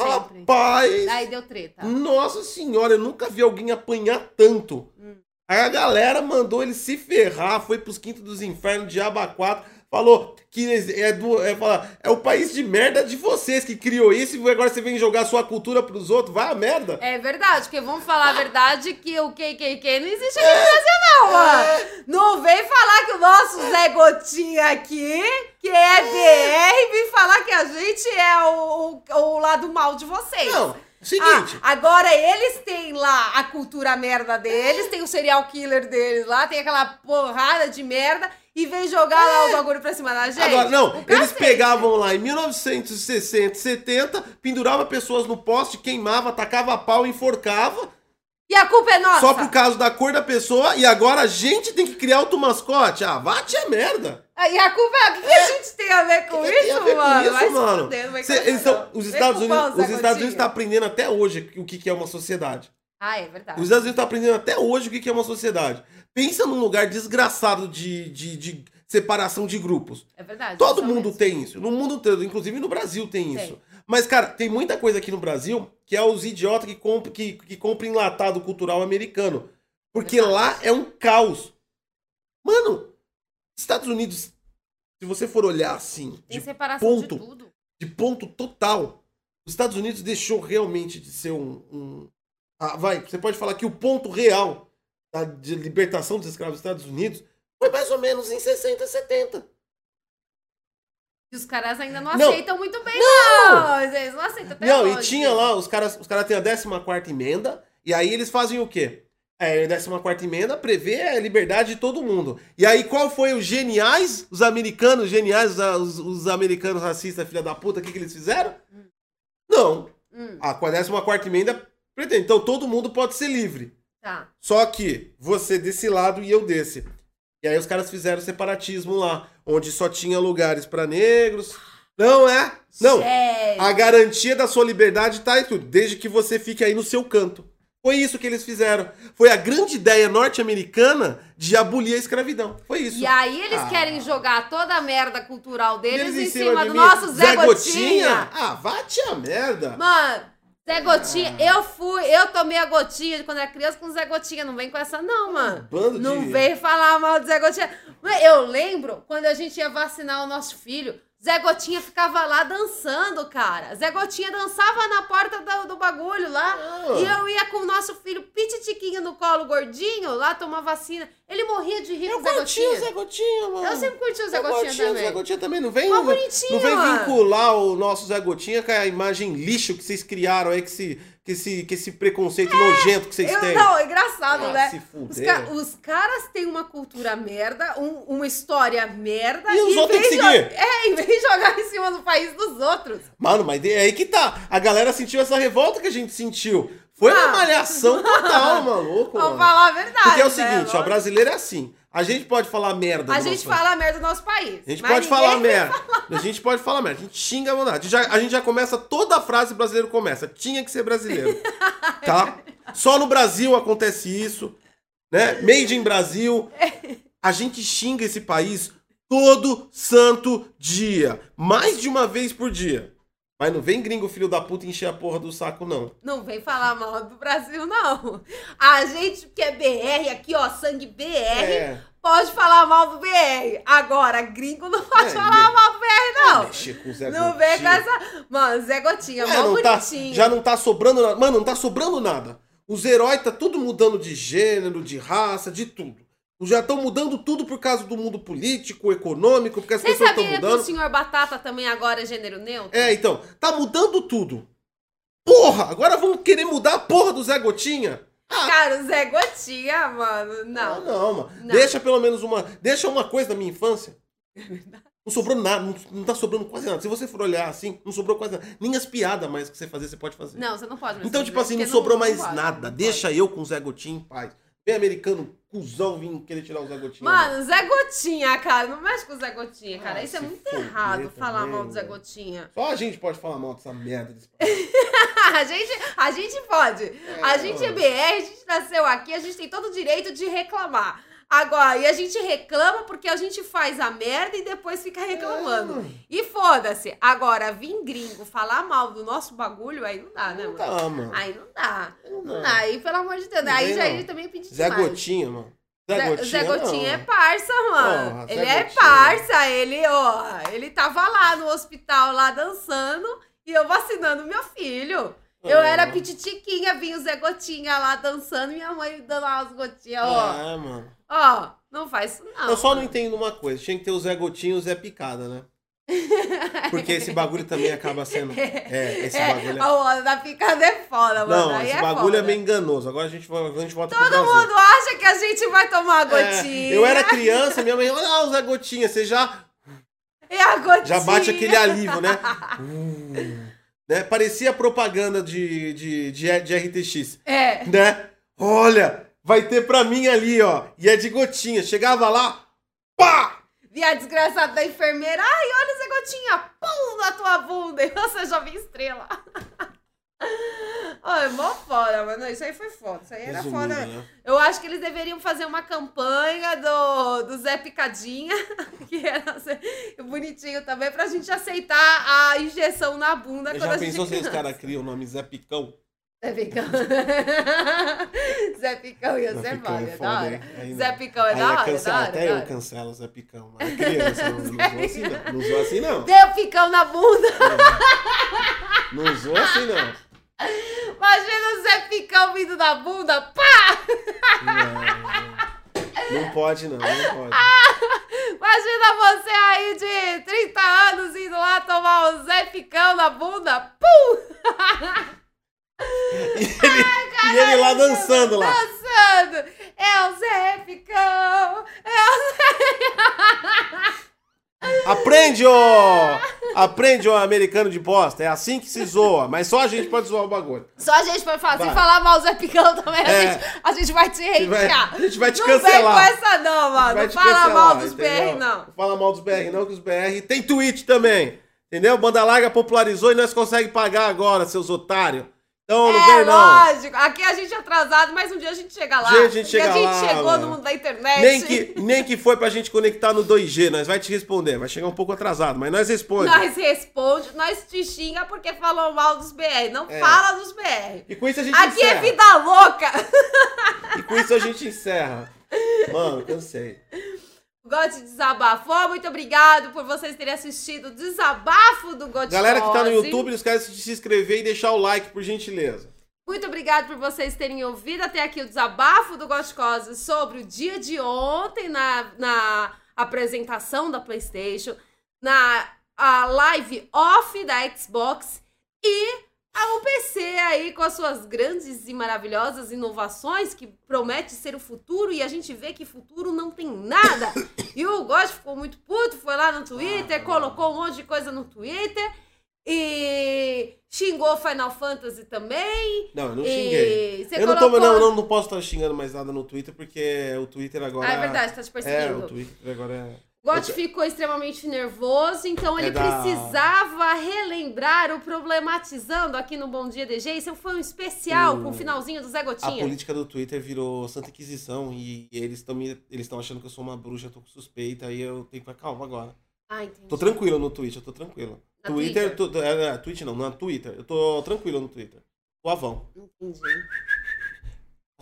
Sempre. Rapaz, Aí deu treta. nossa senhora, eu nunca vi alguém apanhar tanto. Hum. Aí a galera mandou ele se ferrar, foi pros quintos dos infernos, diabo a quatro, falou que é, do, é, falar, é o país de merda de vocês que criou isso e agora você vem jogar sua cultura pros outros, vai a merda. É verdade, porque vamos falar a verdade que o KKK não existe aqui no Brasil, não, mano. Não vem falar que o nosso Zé Gotinha aqui, que é BR, vem falar que a gente é o, o, o lado mal de vocês. Não, seguinte, Ah, agora eles têm lá a cultura merda deles, tem o serial killer deles lá, tem aquela porrada de merda e vem jogar lá o bagulho pra cima da gente. Agora, não, O eles cacete. pegavam lá em 1960, 70, penduravam pessoas no poste, queimava, tacava pau, enforcava, E a culpa é nossa. só por causa da cor da pessoa, e agora a gente tem que criar outro mascote? Ah, vá te a merda. E a culpa é. O que, que a gente tem a ver com Que que isso, a ver com mano? isso, Vai mano? vem com Cê- eles os Estados Unidos, os Estados Unidos estão aprendendo até hoje o que, que é uma sociedade. Ah, é verdade. Os Estados Unidos estão aprendendo até hoje o que, que é uma sociedade. Pensa num lugar desgraçado de, de, de separação de grupos. É verdade. Todo mundo mesmo. tem isso. No mundo todo, inclusive no Brasil tem Tem. isso. Mas, cara, tem muita coisa aqui no Brasil que é os idiotas que compram que, que enlatado cultural americano. Porque Verdade. lá é um caos. Mano, Estados Unidos, se você for olhar assim, Tem de, ponto. de tudo. de ponto total, os Estados Unidos deixou realmente de ser um. um- ah, vai, você pode falar que o ponto real da, de libertação dos escravos dos Estados Unidos foi mais ou menos em 60, 70. E os caras ainda não, Não. aceitam muito bem, não. Eles não aceitam até Não, hoje. e tinha lá, os caras, os caras têm a 14 emenda, e aí eles fazem o quê? É, a 14 emenda prevê a liberdade de todo mundo. E aí, qual foi os geniais, os americanos geniais, os, os americanos racistas, filha da puta, o que, que eles fizeram? Não. Hum, A 14 emenda pretende. Então todo mundo pode ser livre. tá. Só que você desse lado e eu desse. E aí os caras fizeram separatismo lá, onde só tinha lugares pra negros. Não é? Não. Sério. A garantia da sua liberdade tá em tudo, desde que você fique aí no seu canto. Foi isso que eles fizeram. Foi a grande ideia norte-americana de abolir a escravidão. Foi isso. E aí eles Ah. querem jogar toda a merda cultural deles Eles em cima, de do nosso Zé, Gotinha. Ah, vá te a merda. Mano, Zé Gotinha, eu fui, eu tomei a gotinha quando era criança com o Zé Gotinha. Não vem com essa, não, mano. Bando Não de... vem falar mal do Zé Gotinha. Mas Eu lembro quando a gente ia vacinar o nosso filho. Zé Gotinha ficava lá dançando, cara. Zé Gotinha dançava na porta do, do bagulho lá. Ah. E eu ia com o nosso filho pititiquinho no colo, gordinho, lá tomar vacina. Ele morria de rir Eu com o Zé curti o Gotinha. Zé Gotinha, mano. Eu sempre curti o Zé Eu Gotinha curti o também. Zé Gotinha também. Não vem, não, não vem vincular o nosso Zé Gotinha com a imagem lixo que vocês criaram aí, que esse, que esse, que esse preconceito nojento que vocês Eu, têm. não, é engraçado, Ah, né? Os, ca- os caras têm uma cultura merda, um- uma história merda. E os outros têm que seguir. É, e vem jogar em cima do país dos outros. Mano, mas é aí que tá. A galera sentiu essa revolta que a gente sentiu. Foi uma Ah. malhação total, maluco. Vamos mano. falar a verdade. Porque é o né? seguinte, ó, Lógico. brasileiro é assim. A gente pode falar merda. A gente nosso- fala merda do nosso país. A gente pode falar merda. A gente pode falar merda. A gente xinga a vontade. A gente já, a gente já começa, toda a frase brasileiro começa. Tinha que ser brasileiro. Tá? Só no Brasil acontece isso. Né? Made in Brasil. A gente xinga esse país todo santo dia. Mais de uma vez por dia. Mas não vem gringo filho da puta encher a porra do saco, não. Não vem falar mal do Brasil, não. A gente que é BR aqui, ó, sangue BR, É. pode falar mal do BR. Agora, gringo não pode É, falar me- mal do BR, não. Com o Zé Não vem com Gotinha. essa. Mano, Zé Gotinha, É, mó não tá- bonitinho. já não tá sobrando nada. Mano, não tá sobrando nada. Os heróis tá tudo mudando de gênero, de raça, de tudo. Já estão mudando tudo por causa do mundo político, econômico, porque as Você pessoas estão sabia que mudando. o senhor Batata também agora é gênero neutro? É, então, tá mudando tudo. Porra, agora vamos querer mudar a porra do Zé Gotinha? Cara, o Zé Gotinha, mano, Não, não. não, mano. Não. Deixa pelo menos uma. Deixa uma coisa da minha infância. Não sobrou nada, não, não tá sobrando quase nada. Se você for olhar assim, não sobrou quase nada. Nem as piadas mais que você fazer, você pode fazer. Não, você não pode mais então, fazer, tipo assim, não sobrou mais pode, nada. não Deixa eu com o Zé Gotinho em paz. Vem americano, cuzão, vir querer tirar o Zé Gotinho. Mano, Zé Gotinha, cara. Não mexe com o Zé Gotinha, cara. Ah, Isso é muito errado, falar também, mal do Zé. Gotinha. Só a gente pode falar mal dessa merda desse a, gente, a gente pode. a gente é. BR, a gente nasceu aqui, a gente tem todo o direito de reclamar. Agora, e a gente reclama porque a gente faz a merda e depois fica reclamando. É. E foda-se. Agora, vir gringo falar mal do nosso bagulho, aí não dá, né, Não mano? tá, mano. Aí não dá. Não Não dá. dá. Aí, pelo amor de Deus. Não Aí já ele também pediu Zé demais. Gotinha, mano. Zé Zé, Gotinha, Zé Gotinha é não. parça, mano. Porra, ele é Gotinha. parça, ele, ó, ele tava lá no hospital, lá dançando, e eu vacinando meu filho. Eu Ah. era pititiquinha, vinha o Zé Gotinha lá dançando, minha mãe dando lá as gotinhas, ó. É, mano. Ó, não faz isso não. eu só não entendo uma coisa. Tinha que ter o Zé Gotinho e o Zé Picada, né? Porque esse bagulho também acaba sendo. É, esse É, bagulho é. a hora da picada é foda, mano. Não, aí esse é bagulho foda. é meio enganoso. Agora a gente, a gente volta Todo mundo acha que a gente vai tomar a É, gotinha. eu era criança, minha mãe, olha lá o Zé Gotinha, você já, E a gotinha. já bate aquele alívio, né? Uh, né? Parecia propaganda de, de, de, de RTX, É. né? Olha, vai ter pra mim ali, ó. E é de gotinha. Chegava lá, pá! Vi a desgraçada da enfermeira. Ai, olha essa gotinha. Pum, na tua bunda. E você já viu estrela. Ai, mó foda, mano. Isso aí foi foda. Isso aí era Resumindo, foda. né? Eu acho que eles deveriam fazer uma campanha do, do Zé Picadinha, que era bonitinho também, pra gente aceitar a injeção na bunda quando Já a gente pensou se esse criança. cara cria o nome Zé Picão? Zé Picão. Zé Picão ia ser é foda, é da hora. Aí. Zé Picão é da hora, cancela, da hora. até da eu hora. cancelo o Zé Picão. Mas criança, não, não assim não. Não zoa assim não. Deu picão na bunda. Não zoa assim não. Imagina o Zé Picão vindo da bunda. Pá! Não, não pode não, não pode. Imagina você aí de 30 anos indo lá tomar o Zé Picão na bunda. Pum! E ele, e ele lá dançando lá. Dançando. É o Zé Picão. É o Zé... Aprende, ô! Aprende, ô americano de bosta. É assim que se zoa, mas só a gente pode zoar o bagulho. Só a gente pode falar. Se Vai. falar mal do Zé Picão também, a, É. gente, a gente vai te A gente vai- hatear. a gente vai te não cancelar. Não vem com essa não, mano. Não te fala mal dos entendeu? BR, não. Não fala mal dos BR não, que os BR tem tweet também. Entendeu? Banda Larga popularizou e nós conseguimos pagar agora, seus otários. Então não é, vem não. lógico. Aqui a gente é atrasado, mas um dia a gente chega lá. Um dia a gente chega Porque a lá, gente chegou mano. no mundo da internet. Nem que, nem que foi pra gente conectar no 2G, nós vai te responder. Vai chegar um pouco atrasado, mas nós responde. Nós responde, nós te xinga porque falou mal dos BR. Não É. fala dos BR. E com isso a gente Aqui é encerra. vida louca. E com isso a gente encerra. Mano, cansei. Gote desabafou. Muito obrigado por vocês terem assistido o desabafo do Gote Galera que tá no YouTube, não esquece de se inscrever e deixar o like, por gentileza. Muito obrigado por vocês terem ouvido até aqui o desabafo do Gosticose sobre o dia de ontem na, na apresentação da PlayStation, na a live off da Xbox e a PC aí com as suas grandes e maravilhosas inovações que promete ser o futuro e a gente vê que futuro não tem nada. E o Gost ficou muito puto, foi lá no Twitter, Ah. colocou um monte de coisa no Twitter e xingou Final Fantasy também. Não, eu não xinguei. Eu não, tô, colocou- não, não, não posso estar xingando mais nada no Twitter, porque o Twitter agora. Ah, é verdade, tá te É, perseguindo. o Twitter agora é. Gotti Eu- ficou extremamente nervoso, então ele É da- precisava relembrar o problematizando aqui no Bom Dia DG. Isso foi um especial com o finalzinho do Zé A Gotinha. política do Twitter virou Santa Inquisição e, eles estão eles estão achando que eu sou uma bruxa, eu tô com suspeita, aí eu tenho que ficar calma agora. Ah, entendi. Tô tranquilo no Twitch, eu tô tranquilo. Na Twitter, tu- é, é, Twitch não, na Twitter. Eu tô tranquilo no Twitter. O avão. Entendi.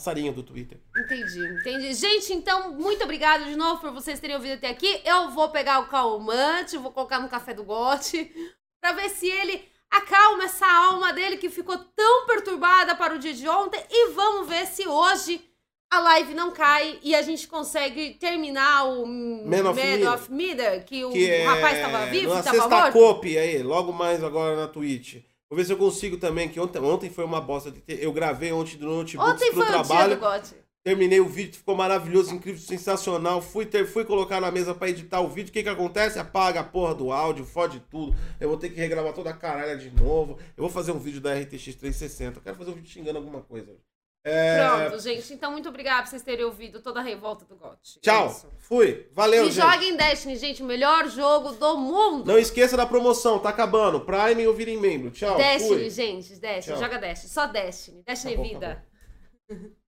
Passarinho do Twitter. Entendi, entendi. Gente, então, muito obrigada de novo por vocês terem ouvido até aqui. Eu vou pegar o calmante, vou colocar no café do Gote, pra ver se ele acalma essa alma dele que ficou tão perturbada para o dia de ontem. E vamos ver se hoje a live não cai e a gente consegue terminar o Man of Middle. of Middle, que o Que é rapaz estava vivo na e estava sexta morto. cope aí, logo mais agora na Twitch. Vou ver se eu consigo também, que ontem, ontem foi uma bosta. de ter- Eu gravei ontem do notebook Ontem pro foi o dia trabalho. do. Terminei o vídeo, ficou maravilhoso, incrível, sensacional. Fui, ter, fui colocar na mesa pra editar o vídeo. O que que acontece? Apaga a porra do áudio, fode tudo. Eu vou ter que regravar toda a caralha de novo. Eu vou fazer um vídeo da RTX 360. Eu quero fazer um vídeo xingando alguma coisa. É, Pronto, gente. Então, muito obrigada por vocês terem ouvido toda a revolta do GOT. É Tchau. Fui. Valeu, E gente. joguem Destiny, gente. O melhor jogo do mundo. Não esqueça da promoção, tá acabando. Prime ou virem membro. Tchau. Destiny, Fui. gente. Destiny. Tchau. Joga Destiny. Só Destiny. Destiny Tá bom, é tá vida.